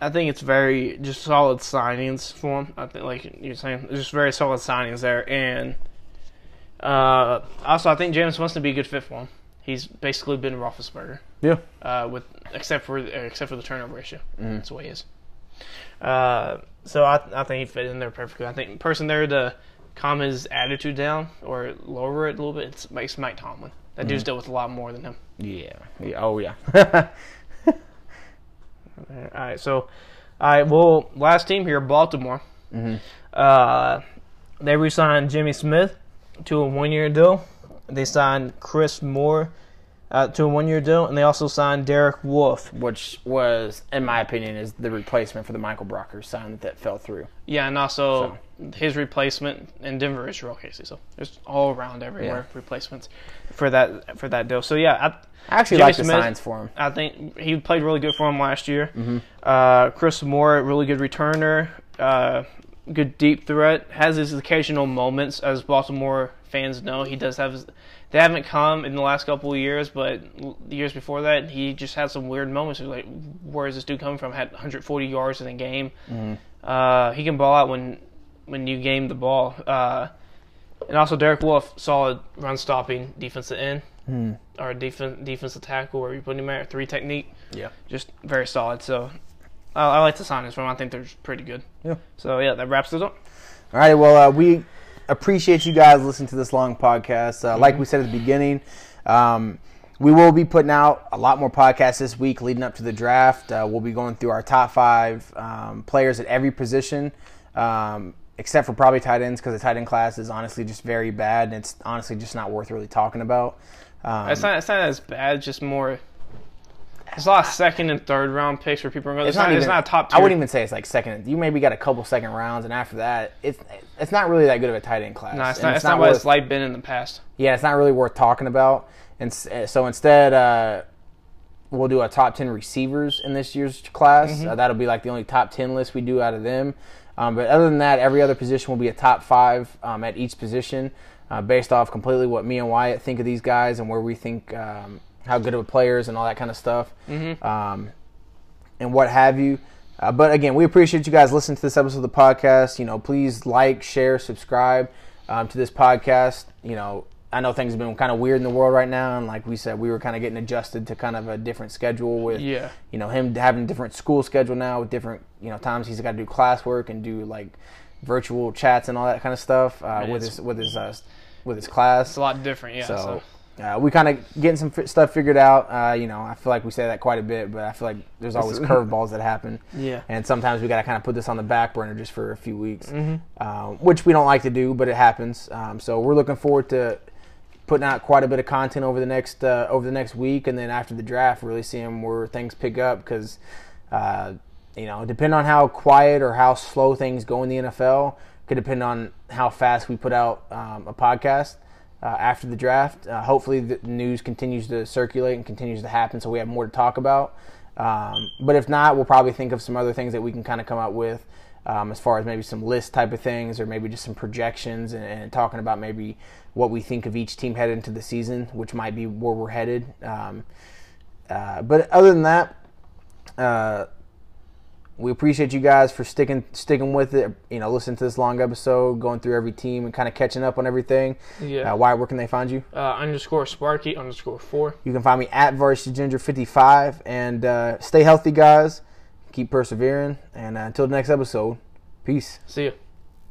I think it's very just solid signings for him. I think, like you're saying, just very solid signings there, and uh, also I think Jameis Winston would be a good fit for him. He's basically been Roethlisberger, Yeah. uh, with except for except for the turnover issue. That's the way he is. Uh, so I I think he fit in there perfectly. I think the person there to calm his attitude down or lower it a little bit, it's, it's Mike Tomlin. That dude's dealt with a lot more than him. Yeah. yeah. Oh yeah. All right, so, all right, well, last team here, Baltimore. Mm-hmm. Uh, they re-signed Jimmy Smith to a one-year deal. They signed Chris Moore uh, to a one-year deal, and they also signed Derek Wolfe. Which was, in my opinion, is the replacement for the Michael Brocker sign that fell through. Yeah, and also his replacement in Denver is Jurrell Casey. So there's all around everywhere replacements for that for that deal. So yeah, I actually Jimmy like the signs for him. I, I think he played really good for him last year. Uh, Chris Moore, really good returner. Uh, good deep threat. Has his occasional moments, as Baltimore fans know. He does have. His, they haven't come in the last couple of years, but the years before that, he just had some weird moments. Like, where is this dude coming from? Had 140 yards in a game. Mm-hmm. Uh, he can ball out when when you game the ball. Uh, and also Derek Wolfe, solid run stopping defensive end Hmm. or defense defensive tackle, where you put him at three technique. Yeah. just very solid. So I, I like the signings from. I think they're pretty good. Yeah. So yeah, that wraps it up. All right. Well, uh, we appreciate you guys listening to this long podcast. Uh, Like we said at the beginning, um, we will be putting out a lot more podcasts this week leading up to the draft. Uh, we'll be going through our top five um, players at every position, um, except for probably tight ends because the tight end class is honestly just very bad and it's honestly just not worth really talking about. Um, It's not it's not as bad. Just more. There's a lot of second and third round picks where people are going. It's, not. it's not a top. Tier. I wouldn't even say it's like second. You maybe got a couple second rounds, and after that, it's it's not really that good of a tight end class. No, it's And not. It's, not, what worth- it's like been in the past. yeah, it's not really worth talking about. And uh, so instead, uh, we'll do a top 10 receivers in this year's class. Mm-hmm. Uh, that'll be like the only top 10 list we do out of them. Um, but other than that, every other position will be a top five um, at each position uh, based off completely what me and Wyatt think of these guys and where we think um, how good of a players and all that kind of stuff. Um, and what have you. Uh, but again, we appreciate you guys listening to this episode of the podcast. You know, please like, share, subscribe um, to this podcast. You know, I know things have been kind of weird in the world right now, and like we said, we were kind of getting adjusted to kind of a different schedule with, Yeah. you know, him having a different school schedule now with different, you know, times he's got to do classwork and do like virtual chats and all that kind of stuff uh, with his with his uh, with his class. It's a lot different. Yeah. So, So, uh, we kind of getting some fi- stuff figured out. Uh, you know, I feel like we say that quite a bit, but I feel like there's always curveballs that happen. Yeah. And sometimes we got to kind of put this on the back burner just for a few weeks, uh, which we don't like to do, but it happens. Um, so we're looking forward to putting out quite a bit of content over the next uh, over the next week, and then after the draft, really seeing where things pick up because. Uh, you know, depending on how quiet or how slow things go in the NFL, could depend on how fast we put out um, a podcast uh, after the draft. Uh, hopefully, the news continues to circulate and continues to happen, so we have more to talk about. Um, but if not, we'll probably think of some other things that we can kind of come up with, um, as far as maybe some list type of things, or maybe just some projections and, and talking about maybe what we think of each team headed into the season, which might be where we're headed. Um, uh, but other than that, uh, we appreciate you guys for sticking sticking with it. You know, listening to this long episode, going through every team, and kind of catching up on everything. Yeah. Uh, Wyatt, where can they find you? uh, underscore Sparky underscore four. You can find me at Varsity Ginger 55. And uh, stay healthy, guys. Keep persevering. And uh, until the next episode, peace. See ya.